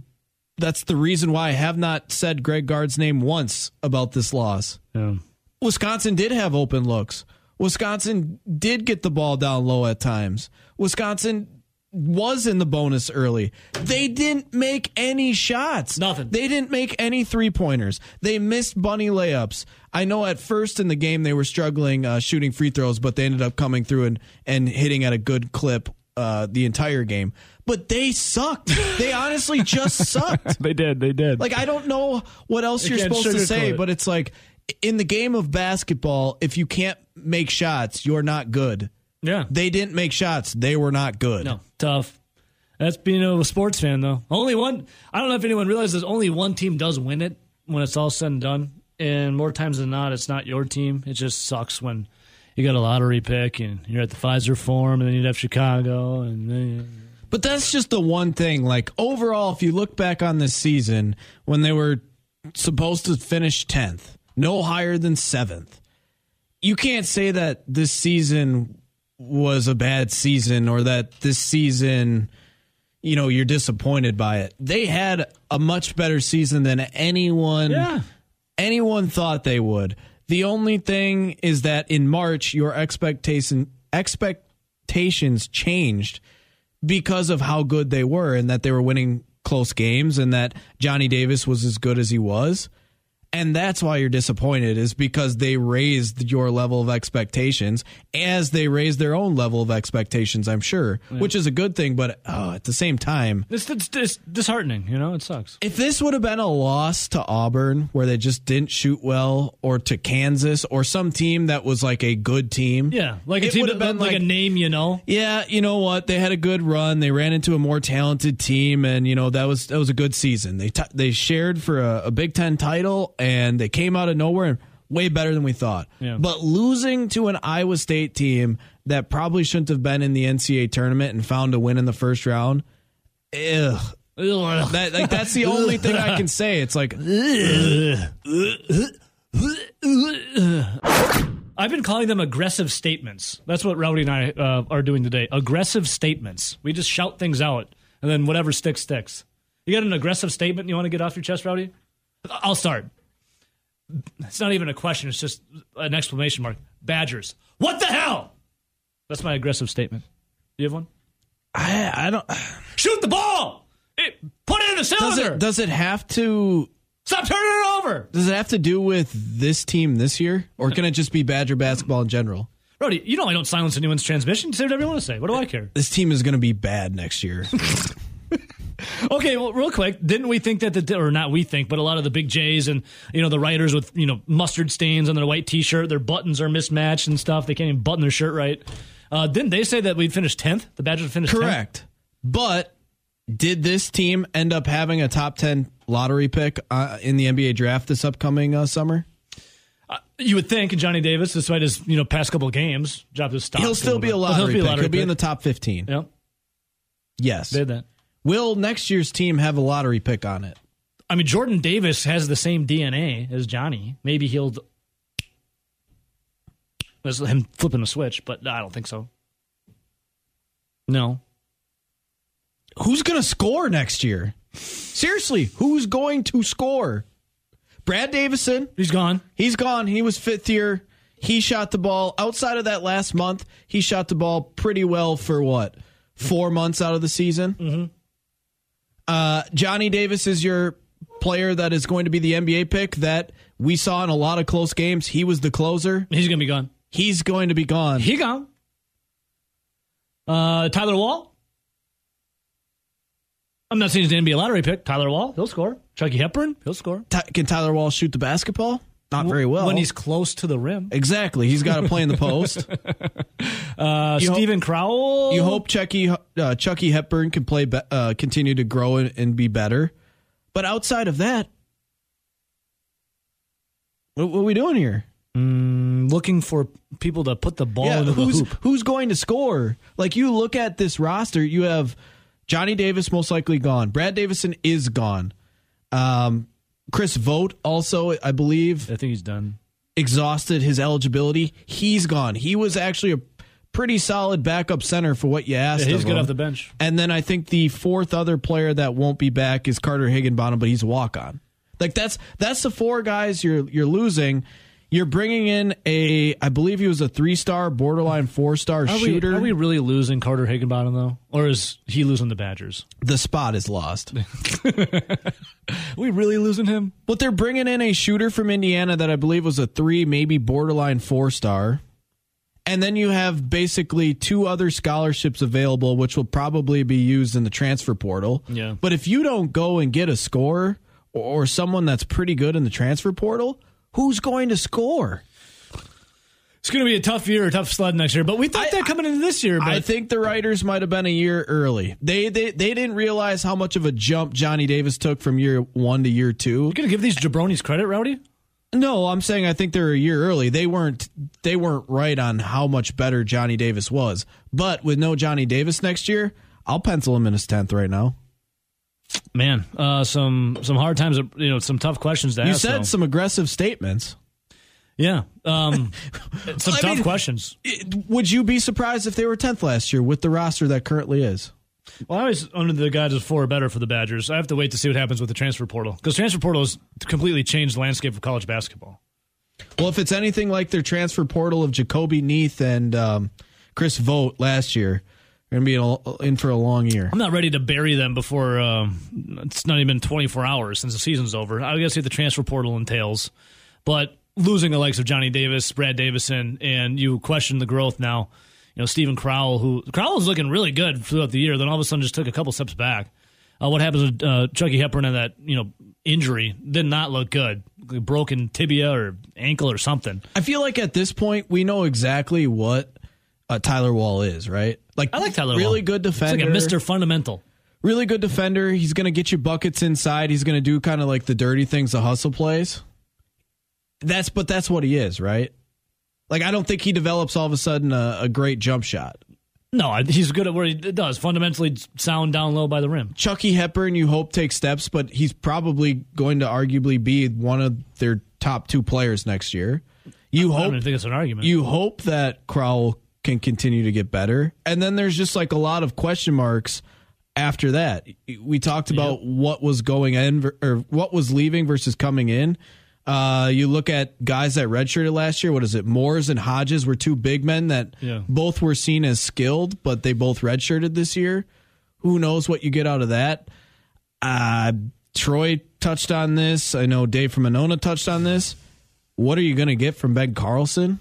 that's the reason why I have not said Greg Gard's name once about this loss. Yeah. Wisconsin did have open looks. Wisconsin did get the ball down low at times. Wisconsin was in the bonus early. They didn't make any shots. Nothing. They didn't make any three pointers. They missed bunny layups. I know at first in the game they were struggling uh, shooting free throws, but they ended up coming through and, and hitting at a good clip uh, the entire game. But they sucked. They honestly just sucked. They did. They did. Like I don't know what else You you're supposed to say, it. but it's like in the game of basketball, if you can't make shots, you're not good. yeah. They didn't make shots; they were not good. No, tough. That's being a sports fan, though. Only one. I don't know if anyone realizes only one team does win it when it's all said and done. And more times than not, it's not your team. It just sucks when you got a lottery pick and you're at the Fiserv Forum, and then you'd have Chicago, and then But that's just the one thing. Like overall, if you look back on this season, when they were supposed to finish tenth, no higher than seventh, you can't say that this season was a bad season or that this season, you know, you're disappointed by it. They had a much better season than anyone yeah, anyone thought they would. The only thing is that in March, your expectation expectations changed because of how good they were and that they were winning close games and that Johnny Davis was as good as he was. And that's why you're disappointed is because they raised your level of expectations as they raised their own level of expectations, I'm sure, which is a good thing. But oh, at the same time, it's, it's, it's disheartening. You know, it sucks. if this would have been a loss to Auburn where they just didn't shoot well or to Kansas or some team that was like a good team. Yeah, like a it team would that have been like, like a name, you know. yeah, you know what? They had a good run. They ran into a more talented team, and you know that was that was a good season. They t- they shared for a, a Big Ten title, and they came out of nowhere and way better than we thought. Yeah. But losing to an Iowa State team that probably shouldn't have been in the NCAA tournament and found a win in the first round, ugh. Ugh. That like that's the only thing I can say. It's like I've been calling them aggressive statements. That's what Rowdy and I uh, are doing today. Aggressive statements. We just shout things out, and then whatever sticks, sticks. You got an aggressive statement you want to get off your chest, Rowdy? I'll start. It's not even a question, it's just an exclamation mark. Badgers. What the hell? That's my aggressive statement. Do you have one? I, I don't. Shoot the ball! It, put it in the Does cylinder! it does it have to Stop turning it over! does it have to do with this team this year, or can it just be Badger basketball in general? Rowdy, you know I don't silence anyone's transmission. Say whatever you want to say. What do I care? This team is going to be bad next year. Okay, well, real quick, didn't we think that the or not we think, but a lot of the big J's and you know the writers with you know mustard stains on their white T-shirt, their buttons are mismatched and stuff. They can't even button their shirt right. Uh, didn't they say that we'd finish tenth? The Badgers would finish 10th? Correct. But did this team end up having a top 10 lottery pick uh, in the NBA draft this upcoming uh, summer? You would think Johnny Davis, despite his you know past couple of games, dropped his stock. He'll still be a lottery he'll pick. be a lottery He'll be in the top 15. Yep, Yes. did that. Will next year's team have a lottery pick on it? I mean, Jordan Davis has the same DNA as Johnny. Maybe he'll. That's him flipping the switch, but I don't think so. No. Who's going to score next year? Seriously, who's going to score? Brad Davison, He's gone. he's gone. He was fifth year. He shot the ball. Outside of that last month, he shot the ball pretty well for what? Four months out of the season? Mm-hmm. Uh, Johnny Davis is your player that is going to be the NBA pick that we saw in a lot of close games. He was the closer. He's going to be gone. He's going to be gone. He gone. Uh, Tyler Wahl. I'm not saying he's the NBA lottery pick. Tyler Wahl, he'll score. Chucky Hepburn, he'll score. Ty- can Tyler Wahl shoot the basketball? Not very well. When he's close to the rim. exactly, he's got to play in the post. Uh, You ho- Steven Crowl. You hope Chucky uh, Chucky Hepburn can play, be- uh, continue to grow and, and be better. But outside of that, what, what are we doing here? Mm, Looking for people to put the ball Yeah, into the who's hoop. who's going to score? Like you look at this roster, you have Johnny Davis most likely gone. Brad Davison is gone. Um, Chris Vogt also, I believe, I think he's done. exhausted his eligibility. He's gone. He was actually a pretty solid backup center for what you asked. Yeah, he's good him. off the bench. And then I think the fourth other player that won't be back is Carter Higginbottom, but he's a walk on. Like that's that's the four guys you're you're losing. You're bringing in a, I believe he was a three star, borderline four star shooter. we, are we really losing Carter Higginbottom though, or is he losing the Badgers? the spot is lost. Are we really losing him? but they're bringing in a shooter from Indiana that I believe was a three, maybe borderline four star. And then you have basically two other scholarships available, which will probably be used in the transfer portal. Yeah. But if you don't go and get a scorer or, or someone that's pretty good in the transfer portal, who's going to score? It's going to be a tough year, a tough sled next year. But we thought I- that coming into this year. But I think the writers might have been a year early. They, they they didn't realize how much of a jump Johnny Davis took from year one to year two. you're going to give these jabronis credit, Rowdy. No, I'm saying I think they're a year early. They weren't they weren't right on how much better Johnny Davis was. But with no Johnny Davis next year, I'll pencil him in his tenth right now. Man, uh, some some hard times. You know, some tough questions to You ask. said though. some aggressive statements. yeah, um, some I tough mean- questions. It- Would you be surprised if they were tenth last year with the roster that currently is? Well, I was under the guise of four or better for the Badgers. I have to wait to see what happens with the transfer portal because transfer portal has completely changed the landscape of college basketball. Well, if it's anything like their transfer portal of Jahcobi Neath and um, Chris Vogt last year, to be in, for a long year. I'm not ready to bury them before um, it's not even 24 hours since the season's over. I guess see what the transfer portal entails, but losing the likes of Johnny Davis, Brad Davison, and you question the growth now. You know, Steven Crowl, who Crowl was looking really good throughout the year, then all of a sudden just took a couple steps back. Uh, what happens with uh, Chucky Hepburn and that you know injury did not look good, broken tibia or ankle or something. I feel like at this point we know exactly what uh, Tyler Wahl is, right? Like I like Tyler. really Wahl. good defender, It's like a Mr. Fundamental. really good defender. He's going to get you buckets inside. He's going to do kind of like the dirty things, the hustle plays. That's but that's what he is, right? Like I don't think he develops all of a sudden a, a great jump shot. No, he's good at what he does. Fundamentally sound down low by the rim. Chucky Hepburn, you hope takes steps, but he's probably going to arguably be one of their top two players next year. You I hope don't think it's an argument. you hope that Crowl can continue to get better. And then there's just like a lot of question marks after that. We talked about what was going in or what was leaving versus coming in. Uh, you look at guys that redshirted last year. What is it? Mors and Hodges were two big men that Yeah. both were seen as skilled, but they both redshirted this year. Who knows what you get out of that? Uh, Troy touched on this. I know Dave from Monona touched on this. What are you going to get from Ben Carlson?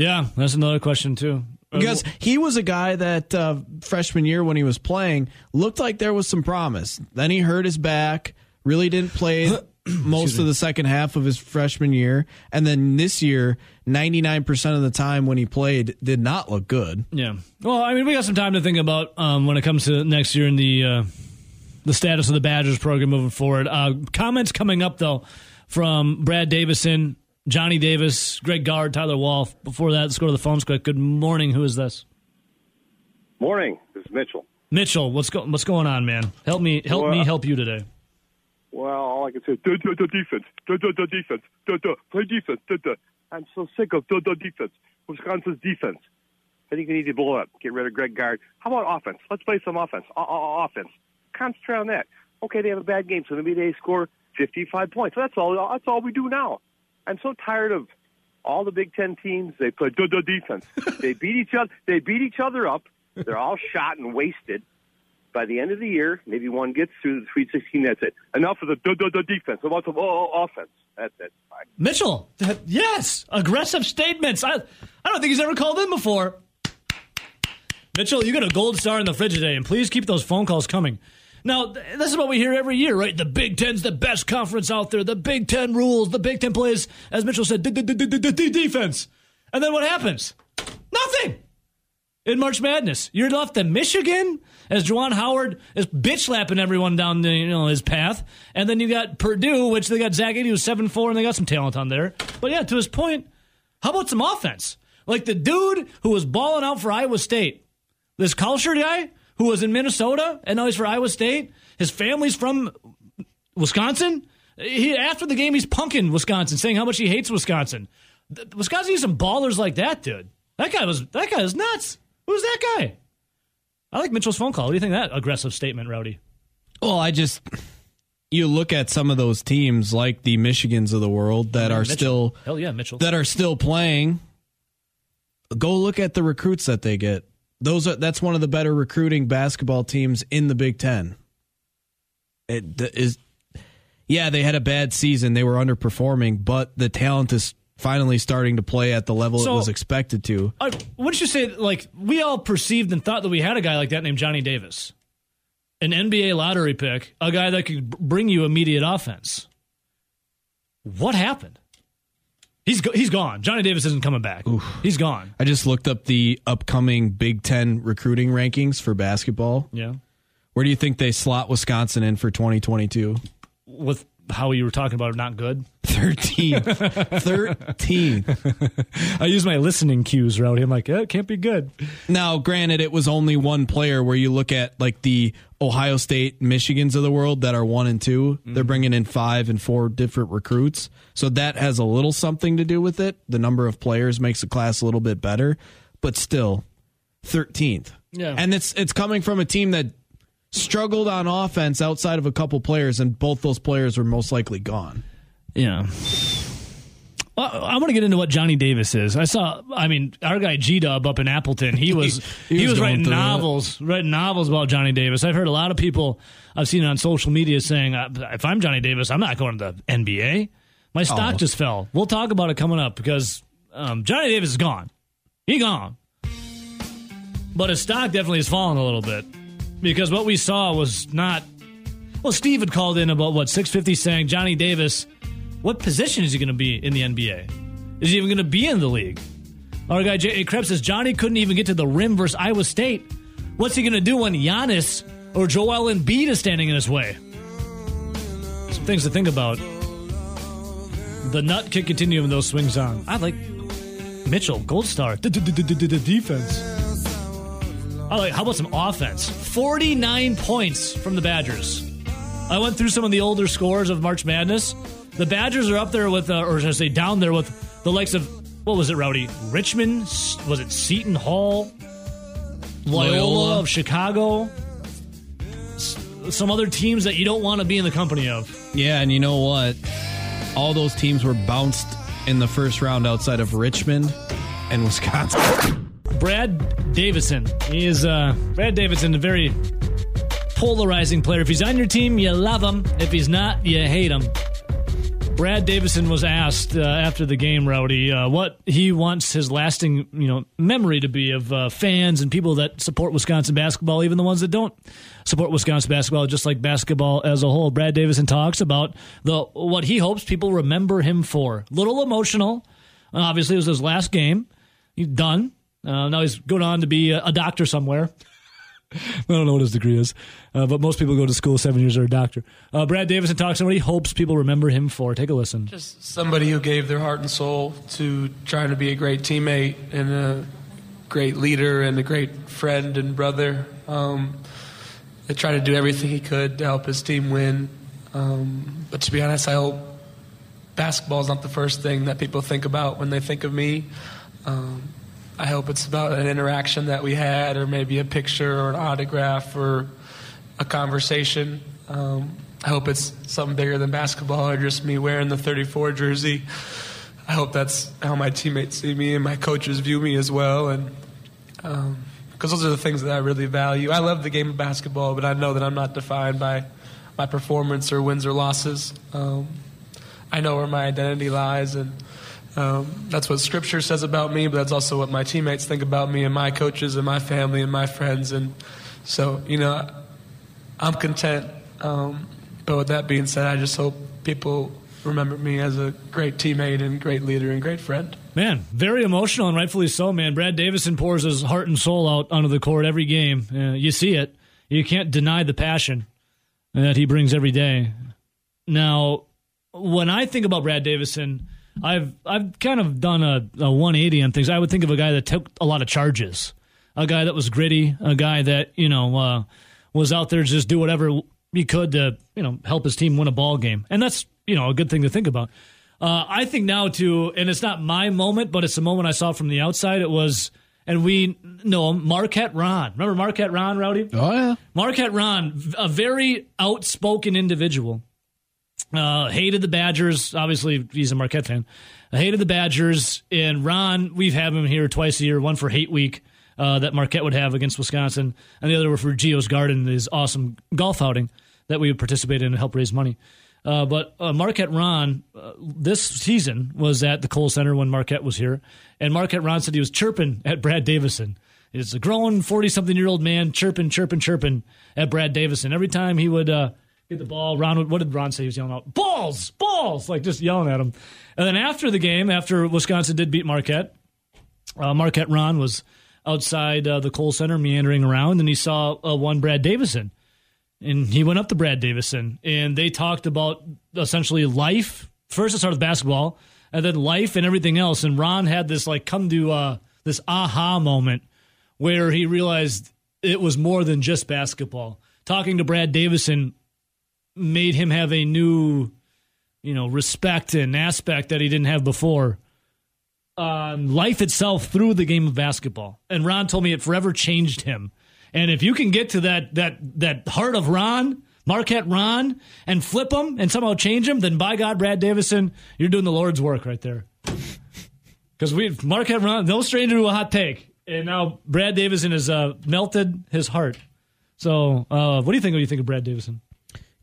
Yeah, that's another question too. Because he was a guy that uh, freshman year when he was playing looked like there was some promise. Then he hurt his back, really didn't play most of the second half of his freshman year, and then this year, ninety nine percent of the time when he played, did not look good. Yeah. Well, I mean, we got some time to think about um, when it comes to next year and the uh, the status of the Badgers program moving forward. Uh, comments coming up though from Brad Davison, Johnny Davis, Greg Gard, Tyler Wahl. Before that, let's go to the phones quick. Good morning. Who is this? Morning. This is Mitchell. Mitchell. What's go- What's going on, man? Help me. Help me. Help you today. Well, all I can say is duh, duh, duh, defense, duh, duh, duh, defense, duh, duh, play defense, duh, duh. I'm so sick of duh, duh, defense. Wisconsin's defense. I think we need to blow up. Get rid of Greg Gard. How about offense? Let's play some offense. Offense. Concentrate on that. Okay, they have a bad game, so maybe they score 55 points. That's all. That's all we do now. I'm so tired of all the Big Ten teams. They play duh, defense. they beat each other. They beat each other up. They're all shot and wasted. By the end of the year, maybe one gets through the Sweet 16. That's it. Enough of the duh, duh, duh, defense. About some oh, oh, offense. That's it. Fine. Mitchell. Yes. Aggressive statements. I. I don't think he's ever called in before. Mitchell, you got a gold star in the fridge today, and please keep those phone calls coming. Now, th- this is what we hear every year, right? The Big Ten's the best conference out there. The Big Ten rules. The Big Ten plays, as Mitchell said, defense. And then what happens? Nothing. In March Madness, you're left to Michigan as Juwan Howard is bitch slapping everyone down the, you know his path, and then you got Purdue, which they got Zach Edey who's seven four, and they got some talent on there. But yeah, to his point, How about some offense? Like the dude who was balling out for Iowa State, this Kalscheur guy who was in Minnesota and now he's for Iowa State. His family's from Wisconsin. He after the game he's punking Wisconsin, saying how much he hates Wisconsin. Wisconsin needs some ballers like that, dude. That guy was that guy is nuts. Who's that guy? I like Mitchell's phone call. What do you think of that aggressive statement, Rowdy? Well, I just you look at some of those teams like the Michigans of the world that oh, are Mitchell. still Hell yeah, Mitchell. that are still playing. Go look at the recruits that they get. Those are that's one of the better recruiting basketball teams in the Big Ten. It th- is, yeah, they had a bad season. They were underperforming, but the talent is finally starting to play at the level So- it was expected to. Uh, wouldn't you say like we all perceived and thought that we had a guy like that named Johnny Davis, an NBA lottery pick, a guy that could bring you immediate offense? What happened? He's go- he's gone. Johnny Davis isn't coming back. He's gone. I just looked up the upcoming Big Ten recruiting rankings for basketball. Yeah, Where do you think they slot Wisconsin in for 2022? with how you were talking about it, not good. 13th. 13th. I use my listening cues, Rowdy. I'm like, eh, it can't be good. Now, granted, it was only one player where you look at like the Ohio State, Michigans of the world that are one and 2 they They're bringing in five and four different recruits. So that has a little something to do with it. The number of players makes the class a little bit better, but still 13th. Yeah. And it's it's coming from a team that struggled on offense outside of a couple players and both those players were most likely gone. Yeah. I want to get into what Johnny Davis is. I saw, I mean, our guy G Dub up in Appleton. He was he, He was, was writing novels, writing novels about Johnny Davis. I've heard a lot of people I've seen it on social media saying, "If I'm Johnny Davis, I'm not going to the NBA. My stock Oh. just fell." We'll talk about it coming up because um, Johnny Davis is gone. He gone, but his stock definitely has fallen a little bit because what we saw was not. Well, Steve had called in about what 650 saying Johnny Davis what position is he going to be in the NBA? Is he even going to be in the league? Our guy J. A. Krebs says Johnny couldn't even get to the rim versus Iowa State. What's he going to do when Giannis or Joel Embiid is standing in his way? Some things to think about. The nut kick continuum those swings on. I like Mitchell, gold star. Defense. Like. How about some offense? Forty-nine points from the Badgers. I went through some of the older scores of March Madness. The Badgers are up there with, uh, or should I say, down there with the likes of what was it, Rowdy? Richmond? Was it Seton Hall? Loyola, Loyola. of Chicago? S- some other teams that you don't want to be in the company of. Yeah, and you know what? All those teams were bounced in the first round outside of Richmond and Wisconsin. Brad Davison. He is uh, Brad Davison, a very polarizing player. If he's on your team, you love him. If he's not, you hate him. Brad Davison was asked uh, after the game, Rowdy, uh, what he wants his lasting, you know, memory to be of uh, fans and people that support Wisconsin basketball, even the ones that don't support Wisconsin basketball, just like basketball as a whole. Brad Davison talks about the what he hopes people remember him for. Little emotional. Obviously, it was his last game. He's done. Uh, now he's going on to be a, a doctor somewhere. I don't know what his degree is, uh, but most people go to school seven years or a doctor. Uh, Brad Davison talks he hopes people remember him for. Take a listen. Just somebody who gave their heart and soul to trying to be a great teammate and a great leader and a great friend and brother. Um, tried to do everything he could to help his team win. Um, but to be honest, I hope basketball is not the first thing that people think about when they think of me. Um, I hope it's about an interaction that we had, or maybe a picture, or an autograph, or a conversation. Um, I hope it's something bigger than basketball, or just me wearing the 34 jersey. I hope that's how my teammates see me and my coaches view me as well, and because those are the things that I really value. I love the game of basketball, but I know that I'm not defined by my performance or wins or losses. Um, I know where my identity lies, and um, that's what Scripture says about me. But that's also what my teammates think about me, and my coaches, and my family, and my friends. And so, you know, I'm content. Um, but with that being said, I just hope people remember me as a great teammate and great leader and great friend. Man, very emotional and rightfully so, man. Brad Davison pours his heart and soul out onto the court every game. Uh, you see it. You can't deny the passion that he brings every day. Now, when I think about Brad Davison, I've I've kind of done a, a 180 on things. I would think of a guy that took a lot of charges, a guy that was gritty, a guy that you know uh, was out there to just do whatever he could to you know help his team win a ball game, and that's you know a good thing to think about. Uh, I think now too, and it's not my moment, but it's a moment I saw from the outside. It was, and we know him, Marquette Ron. Remember Marquette Ron, Rowdy? Oh yeah. Marquette Ron, a very outspoken individual. Uh, hated the Badgers. Obviously, he's a Marquette fan. hated the Badgers. And Ron, we've had him here twice a year. One for Hate Week uh, that Marquette would have against Wisconsin, and the other were for Geo's Garden, his awesome golf outing that we would participate in and help raise money. Uh, but uh, Marquette Ron uh, this season was at the Kohl Center when Marquette was here, and Marquette Ron said he was chirping at Brad Davison. He's a grown forty-something-year-old man chirping, chirping, chirping at Brad Davison every time he would uh, get the ball. Ron, what did Ron say? He was yelling out, "Balls, balls!" like just yelling at him. And then after the game, after Wisconsin did beat Marquette, uh, Marquette Ron was outside uh, the Kohl Center meandering around, and he saw uh, one Brad Davison and he went up to Brad Davison, and they talked about essentially life. First, it started with basketball, and then life and everything else. And Ron had this like come to uh, this aha moment where he realized it was more than just basketball. Talking to Brad Davison made him have a new, you know, respect and aspect that he didn't have before. On life itself through the game of basketball, and Ron told me it forever changed him. And if you can get to that that that heart of Ron, Marquette Ron, and flip him and somehow change him, then by God, Brad Davison, you're doing the Lord's work right there. Because we Marquette Ron, no stranger to a hot take, and now Brad Davison has uh, melted his heart. So, uh, what do you think? What do you think of Brad Davison?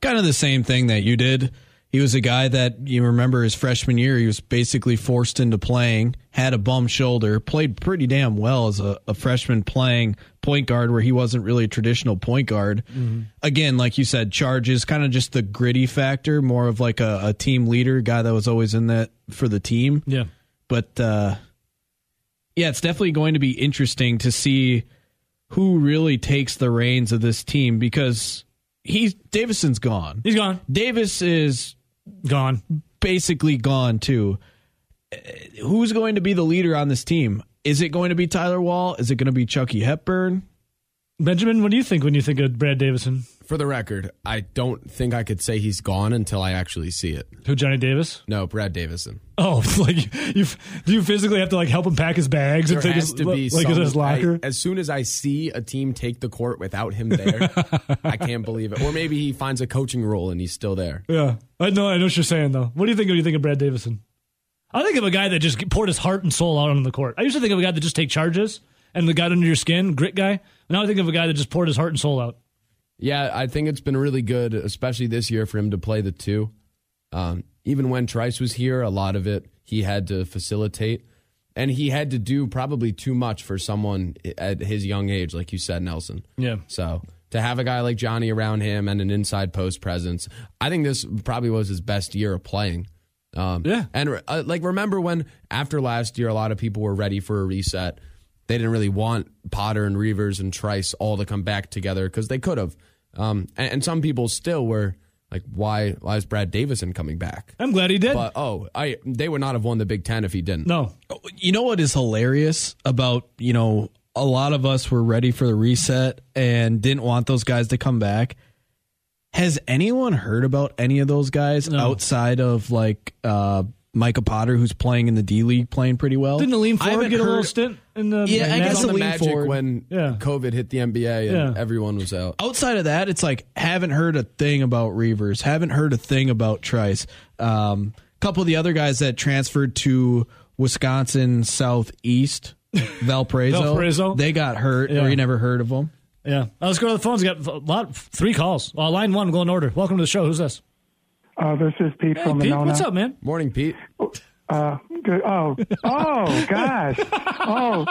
Kind of the same thing that you did. He was a guy that you remember his freshman year. He was basically forced into playing, had a bum shoulder, played pretty damn well as a, a freshman playing point guard where he wasn't really a traditional point guard. Again, like you said, charges, kind of just the gritty factor, more of like a, a team leader, guy that was always in that for the team. Yeah. But uh, yeah, it's definitely going to be interesting to see who really takes the reins of this team because he's Davison's gone. He's gone. Davis is Gone. basically gone too. Uh, Who's going to be the leader on this team? Is it going to be Tyler Wahl? Is it going to be Chucky Hepburn? Benjamin, what do you think when you think of Brad Davison? For the record, I don't think I could say he's gone until I actually see it. Who, Johnny Davis? No, Brad Davison. Oh, like you? Do you physically have to like help him pack his bags There and take has his to be like some, his locker? I- as soon as I see a team take the court without him there, I can't believe it. Or maybe he finds a coaching role and he's still there. yeah, I know. I know what you're saying though. What do you think? When you think of Brad Davison? I think of a guy that just poured his heart and soul out on the court. I used to think of a guy that just take charges and the guy under your skin, grit guy. Now I think of a guy that just poured his heart and soul out. Yeah, I think it's been really good, especially this year, for him to play the two. Um, even when Trice was here, a lot of it he had to facilitate, and he had to do probably too much for someone at his young age, like you said, Nelson. Yeah. So to have a guy like Johnny around him and an inside post presence, I think this probably was his best year of playing. Um, Yeah. and uh, like remember when after last year, a lot of people were ready for a reset. They didn't really want Potter and Reuvers and Trice all to come back together because they could have. Um, and, and some people still were like, "Why? Why is Brad Davison coming back?" I'm glad he did. But oh, I they would not have won the Big Ten if he didn't. no, You know what is hilarious about, you know, a lot of us were ready for the reset and didn't want those guys to come back. Has anyone heard about any of those guys No. outside of like uh Micah Potter who's playing in the D League playing pretty well? didn't Aleem I Ford haven't get a little stint in the? Yeah, I guess was the lean Magic forward. when Yeah. COVID hit the NBA and Yeah. everyone was out. outside of that, it's like haven't heard a thing about Reuvers, haven't heard a thing about Trice. Um, couple of the other guys that transferred to Wisconsin Southeast, Valparaiso, Valparaiso? they got hurt, Yeah. or you never heard of them. Yeah. Let's go to the phones. We got a lot, three calls. Uh, line one, go in order. Welcome to the show. Who's this? Uh, this is Pete Hey, from Pete, Monona. what's up, man? Morning, Pete. Uh, good. Oh, oh, gosh. Oh,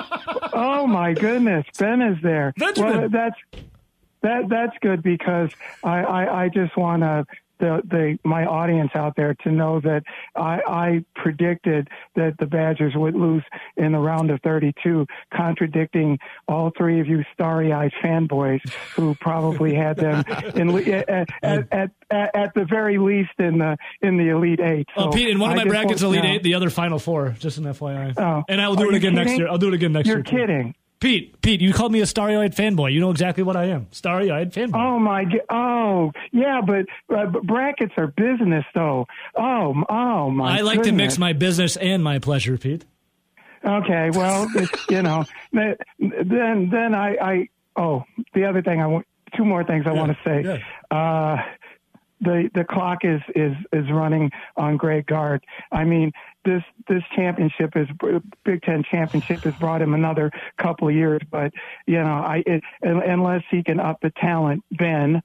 oh my goodness. Ben is there. Benjamin. Well, that's that. That's good because I I, I just want to the, the my audience out there to know that I, I predicted that the Badgers would lose in the round of 32, contradicting all three of you starry-eyed fanboys who probably had them in at, at, at, at the very least in the in the Elite Eight. Oh, Pete, in one of my brackets, Elite. Eight, the other Final Four. Just an FYI. Oh. And I will do it again next year. I'll do it again next year. You're year. too. kidding. Pete, Pete, you called me a starry-eyed fanboy. You know exactly what I am. Starry-eyed fanboy. Oh my! g- Oh yeah, but, uh, but brackets are business though. Oh oh my! I like to mix my business and my pleasure, Pete. Okay, well, it's, you know, then then I, I oh the other thing I want two more things I want to say. Uh, the the clock is is is running on Greg Gard. I mean, this this championship is Big Ten championship has brought him another couple of years, but you know, I it, unless he can up the talent, Ben,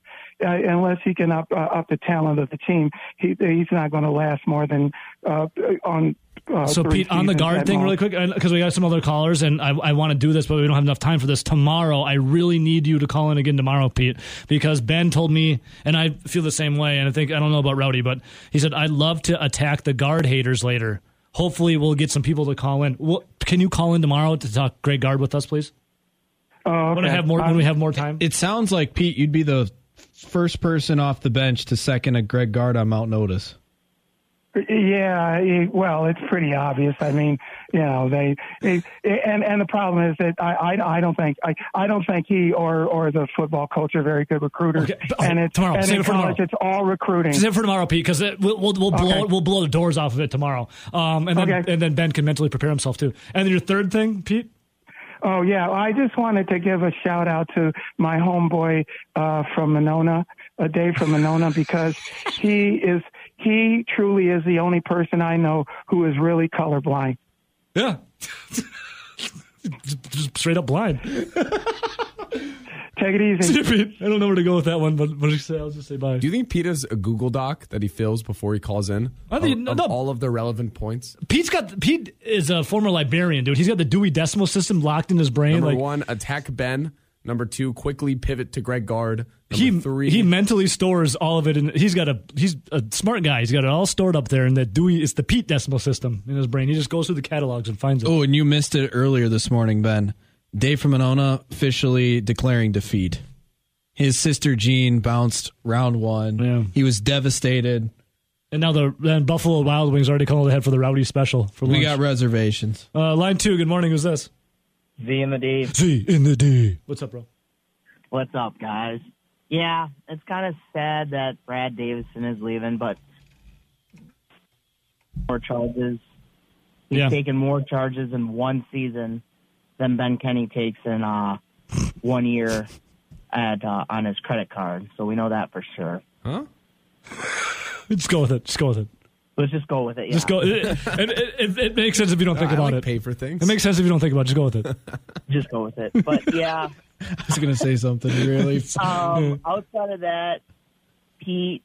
uh, unless he can up uh, up the talent of the team, he he's not going to last more than uh, on. Uh, so Pete, on the Gard thing, really quick, because we got some other callers, and I, I want to do this, but we don't have enough time for this tomorrow. I really need you to call in again tomorrow, Pete, because Ben told me, and I feel the same way. And I think I don't know about Rowdy, but he said I'd love to attack the Gard haters later. Hopefully, we'll get some people to call in. Well, can you call in tomorrow to talk Greg Gard with us, please? Oh, When I okay. have more, when we um, have more time. It sounds like Pete, you'd be the first person off the bench to second a Greg Gard on Mount Notice. Yeah, it- well, it's pretty obvious. I mean, you know, they, and and the problem is that I I, I don't think I, I don't think he or or the football coach are very good recruiters. Okay, but- and it's tomorrow, and save it for college, tomorrow. it's all recruiting. Save it for tomorrow, Pete, because we'll we'll, we'll blow we'll blow the doors off of it tomorrow. Um, and then Okay. and then Ben can mentally prepare himself too. And then your third thing, Pete. Oh yeah, I just wanted to give a shout out to my homeboy uh, from Monona, uh, Dave from Monona, because he is he truly is the only person I know who is really colorblind. Yeah. Just straight up blind. Take it easy. See Pete. I don't know where to go with that one, but what did you say? I'll just say bye. Do you think Pete has a Google Doc that he fills before he calls in? I think- of, no. of all of the relevant points. Pete's got Pete is a former librarian, dude. He's got the Dewey Decimal System locked in his brain. Number like one, attack Ben. Number two, quickly pivot to Greg Gard. Number he three, he mentally stores all of it, and he's got a he's a smart guy. He's got it all stored up there, and that Dewey is the Pete Decimal System in his brain. He just goes through the catalogs and finds it. Oh, and you missed it earlier this morning, Ben. Dave from Monona officially declaring defeat. His sister Jean bounced round one. Yeah. He was devastated. And now the then Buffalo Wild Wings already called ahead for the Rowdy special for lunch. We got reservations. uh, line two. Good morning. Who's this? V in the D. Z in the D. What's up, bro? What's up, guys? Yeah, it's kind of sad that Brad Davison is leaving, but more charges. He's Yeah. taken more charges in one season than Ben Kenny takes in uh, one year at uh, on his credit card. So we know that for sure. huh? Just go with it. Just go with it. Let's just go with it. Yeah. Just go. It, it, it, it makes sense if you don't think I about like it. pay for things. It makes sense if you don't think about it. Just go with it. Just go with it. But yeah, I was going to say something really. um, outside of that, Pete,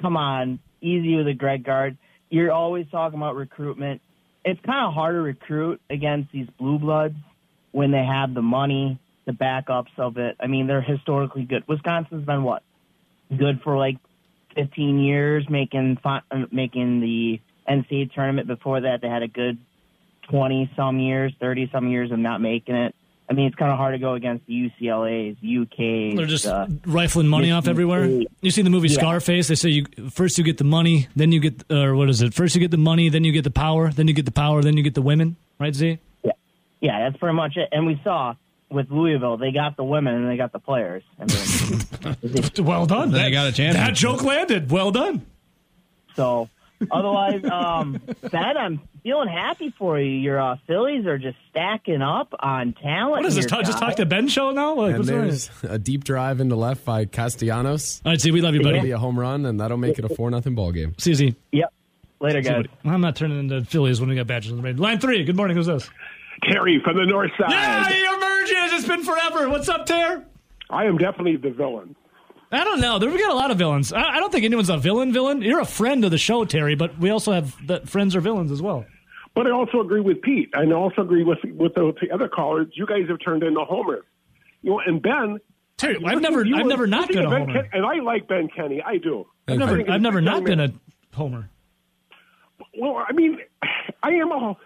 come on, easy with a Greg Gard. You're always talking about recruitment. It's kind of hard to recruit against these blue bloods when they have the money, the backups of it. I mean, they're historically good. Wisconsin's been what good for like 15 years, making uh, making the NCAA tournament. Before that, they had a good 20 some years, 30 some years of not making it. I mean, it's kind of hard to go against the UCLA's, UK's. They're just uh, rifling money off everywhere. You see the movie Yeah. Scarface? They say you first you get the money, then you get or what is it? First you get the money, then you get the power, then you get the power, then you get the women. Right, Z? Yeah, yeah, that's pretty much it. And we saw with Louisville, they got the women and they got the players. I mean, Well done. They That- got a chance. That joke landed. Well done. so otherwise, um, Ben, I'm feeling happy for you. Your uh, Phillies are just stacking up on talent. What is this? here, Ta- just talk to Ben show now? Like, And what's going there's a deep drive into left by Castellanos. All right, Z, we love you, buddy. That'll be a home run, and that'll make it a four nothing ball game. See you, Yep. Later, See guys. buddy. I'm not turning into Phillies when we got badges on the rain. Line three. Good morning. Who's this? Terry from the north side. Yeah, It's been forever. What's up, Ter? I am definitely the villain. I don't know. We've got a lot of villains. I, I don't think anyone's a villain. Villain. You're a friend of the show, Terry, but we also have that friends are villains as well. But I also agree with Pete, and I also agree with with the, the other callers. You guys have turned into homers. You know, and Ben, Terry, I've never, I've never not been a homer. Ken- and I like Ben Kenny. I do. I've never, I've never not been a homer. Well, I mean, I am a.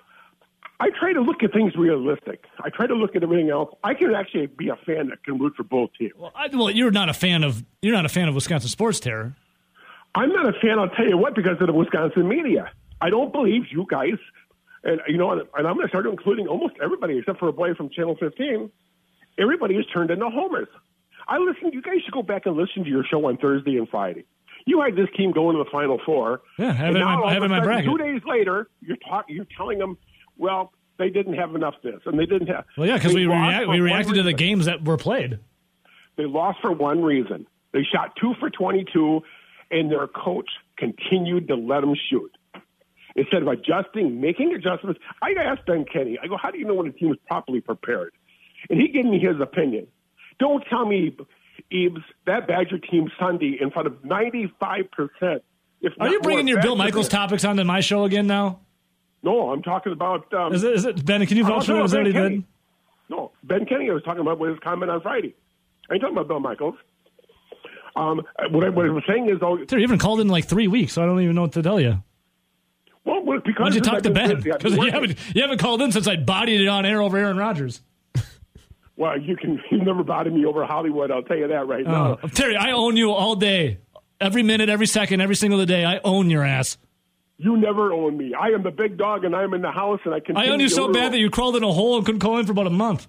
I try to look at things realistic. I try to look at everything else. I can actually be a fan that can root for both teams. Well, I, well, you're not a fan of you're not a fan of Wisconsin sports Terry. I'm not a fan. I'll tell you what, because of the Wisconsin media. I don't believe you guys, and you know, and, I'm going to start including almost everybody except for a boy from Channel 15. Everybody is turned into homers. I listen. You guys should go back and listen to your show on Thursday and Friday. You had this team going to the Final Four. Yeah, I have it in my- all I have in my bracket. Two days later, you're talking. You're telling them, well, they didn't have enough this, and they didn't have. Well, yeah, because we for we reacted to the games that were played. They lost for one reason. They shot two for 22, and their coach continued to let them shoot. Instead of adjusting, making adjustments, I asked Ben Kenny, I go, how do you know when a team is properly prepared? And he gave me his opinion. Don't tell me, Ebes, that Badger team Sunday in front of 95%. If Are you bringing your Bill Michaels fans. topics onto my show again now? No, I'm talking about. Um, Is it, is it Ben? Can you vouch for talking Is that Ben what did? No, Ben Kenny. I was talking about with his comment on Friday. I ain't talking about Bill Michaels. Um, what, I, what I was saying is, though, Terry, you haven't called in like three weeks, so I don't even know what to tell you. well, because Why'd you talk to Ben? Because you haven't you haven't called in since I bodied it on air over Aaron Rodgers. Well, you can. You never bothered me over Hollywood. I'll tell you that right now. Oh, Terry, I own you all day, every minute, every second, every single day. I own your ass. You never own me. I am the big dog, and I'm in the house, and I can. I own you so bad that you crawled in a hole and couldn't call in for about a month.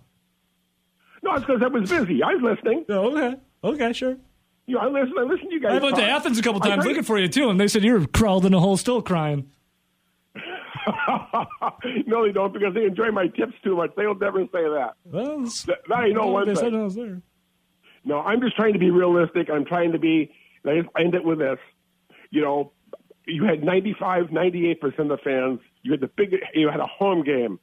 No, it's because I was busy. I was listening. okay. Okay, sure. You I listen. I listen to you guys. I went to. Athens a couple times looking for you too, and they said you're crawled in a hole, still crying. no, they don't because they enjoy my tips too much. They'll never say that. Well, That, that I know well, one they thing. said I was there. No, I'm just trying to be realistic. I'm trying to be. I just end it with this. You know, you had 95, 98 percent of the fans. You had the big. You had a home game.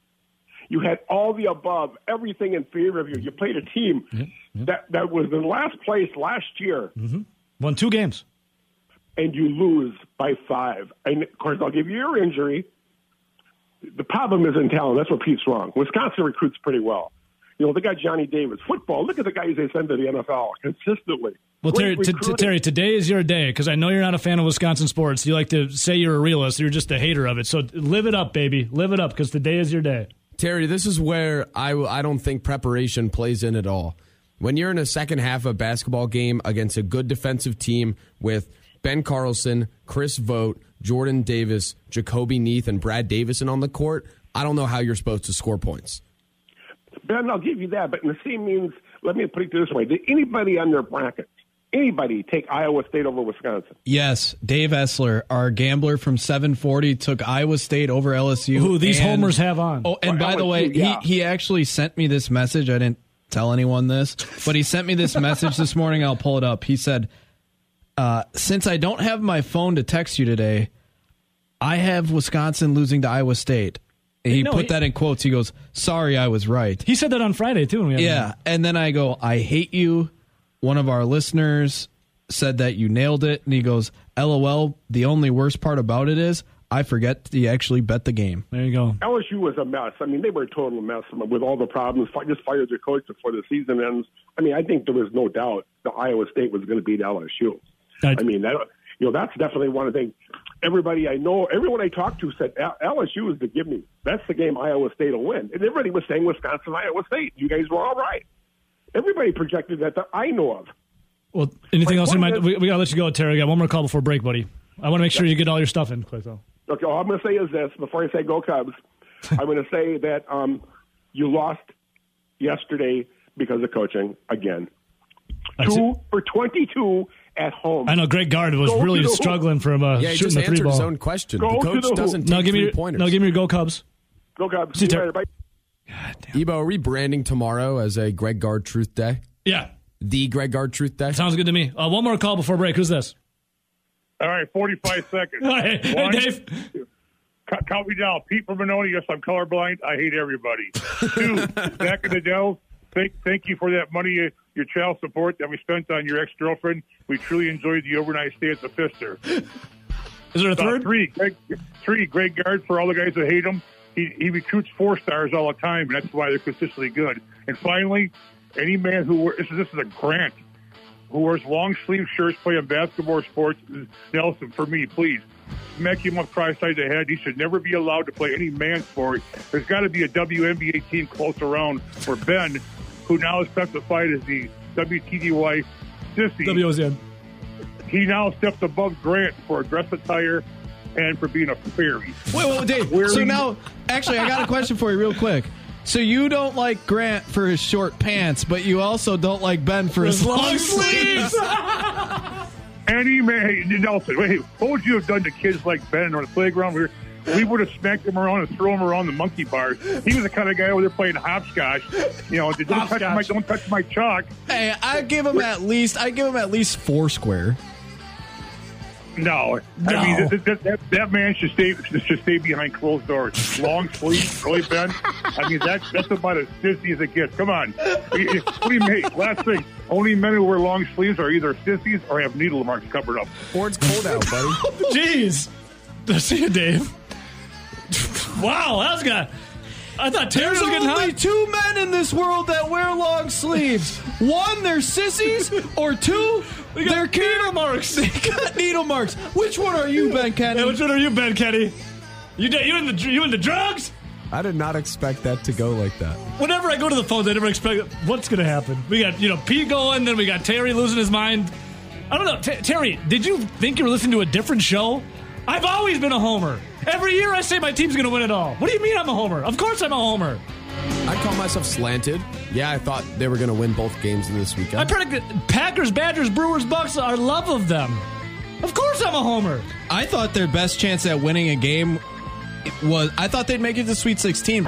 You had all the above, everything in favor of you. You played a team mm-hmm. Mm-hmm. that that was in last place last year, mm-hmm. Won two games. and you lose by five. And of course, I'll give you your injury. The problem isn't talent. That's what Pete's wrong. Wisconsin recruits pretty well. You know, they got Johnny Davis. Football, look at the guys they send to the NFL consistently. Well, Terry, t- t- Terry, today is your day because I know you're not a fan of Wisconsin sports. You like to say you're a realist. You're just a hater of it. So live it up, baby. Live it up because today is your day. Terry, this is where I, I don't think preparation plays in at all. When you're in a second half of a basketball game against a good defensive team with Ben Carlson, Chris Vogt, Jordan Davis, Jahcobi Neath, and Brad Davison on the court, I don't know how you're supposed to score points. Ben, I'll give you that. But in the same means, let me put it this way: Did anybody on their bracket, anybody take Iowa State over Wisconsin? Yes, Dave Essler, our gambler from 740, took Iowa State over LSU. Who these and- homers have on. Oh, and Well, by the way, yeah. he, he actually sent me this message. I didn't tell anyone this, but he sent me this message this morning. I'll pull it up. He said, uh, Since I don't have my phone to text you today, I have Wisconsin losing to Iowa State. He No, put he- that in quotes. He goes, Sorry, I was right. He said that on Friday too. when we had Yeah. And then I go, I hate you. One of our listeners said that you nailed it. And he goes, LOL. The only worst part about it is I forget to actually bet the game. There you go. LSU was a mess. I mean, they were a total mess with all the problems. Fi- Just fired their coach before the season ends. I mean, I think there was no doubt that Iowa State was going to beat LSU. Right. I mean, that you know, that's definitely one of the things. Everybody I know, everyone I talked to said LSU is the give me. That's the game Iowa State will win. And everybody was saying Wisconsin, Iowa State. You guys were all right. Everybody projected that that I know of. Well, anything My else? You point might, is- we, we gotta let you go, Terry. I got one more call before break, buddy. I want to make sure you get all your stuff in quick though. Okay, all I'm going to say is this before I say go Cubs. I'm going to say that um, you lost yesterday because of coaching again. I see- Two for 22 at home. I know Greg Gard was Go really to the- struggling from uh, Yeah, he shooting just the three answered ball. his own question. Go the coach the doesn't take no, give me three your, pointers. no, give me your go Cubs. Go Cubs. See, See you later. Bye. Ebo, are we branding tomorrow as a Greg Gard Truth Day? Yeah, The Greg Gard Truth Day? sounds good to me. Uh, one more call before break. Who's this? All right, 45 seconds. Hey, hey, One, Dave. cu- Count me down. Pete from Benoni. Yes, I'm colorblind. I hate everybody. Two, Zach and Adele. Thank, thank you for that money, uh, your child support that we spent on your ex girlfriend. We truly enjoyed the overnight stay at the Pfister. Is there a Uh, third? three, Greg, three, Greg Gard for all the guys that hate him. He, he recruits four stars all the time, and that's why they're consistently good. And finally, Any man who wears this is, this is a grant who wears long sleeve shirts playing basketball or sports. Nelson, for me, please smack him upside the head. He should never be allowed to play any man sport. There's got to be a WNBA team close around for Ben, who now is specified as the WTDY sissy. WOZN. He now steps above Grant for a dress attire and for being a fairy. Wait, wait, Dave. Wearing- So now, actually, I got a question for you, real quick. So you don't like Grant for his short pants, but you also don't like Ben for his, long, sleeves. Any man, hey, Nelson, wait, what would you have done to kids like Ben on the playground? We, were, we would have smacked him around and thrown him around the monkey bars. He was the kind of guy over there playing hopscotch. You know, don't touch my, Hopscotch. don't touch my chalk. hey, I give him at least. I give him at least four square. No, No. I mean that, that, that, that man should stay should stay behind closed doors. Long sleeves, really, Ben. I mean that that's about as sissy as it gets. Come on, what do you make? Last thing, only men who wear long sleeves are either sissies or have needle marks covered up. Or it's cold out, buddy. Jeez. See you, Dave. Wow, that was got. I thought Terry There's was getting only two men in this world that wear long sleeves. One, they're sissies, or two, they're needle marks. They got needle marks. Which one are you, Ben Kenny? Hey, which one are you, Ben Kenny? You d- you in the you in the drugs? I did not expect that to go like that. Whenever I go to the phones, I never expect what's going to happen. We got you know Pete going, then we got Terry losing his mind. I don't know, T- Terry. Did you think you were listening to a different show? I've always been a homer. Every year I say my team's going to win it all. What do you mean I'm a homer? Of course I'm a homer. I call myself slanted. Yeah, I thought they were going to win both games in this weekend. I predict Packers, Badgers, Brewers, Bucks. I love of them. Of course I'm a homer. I thought their best chance at winning a game was. I thought they'd make it to Sweet 16.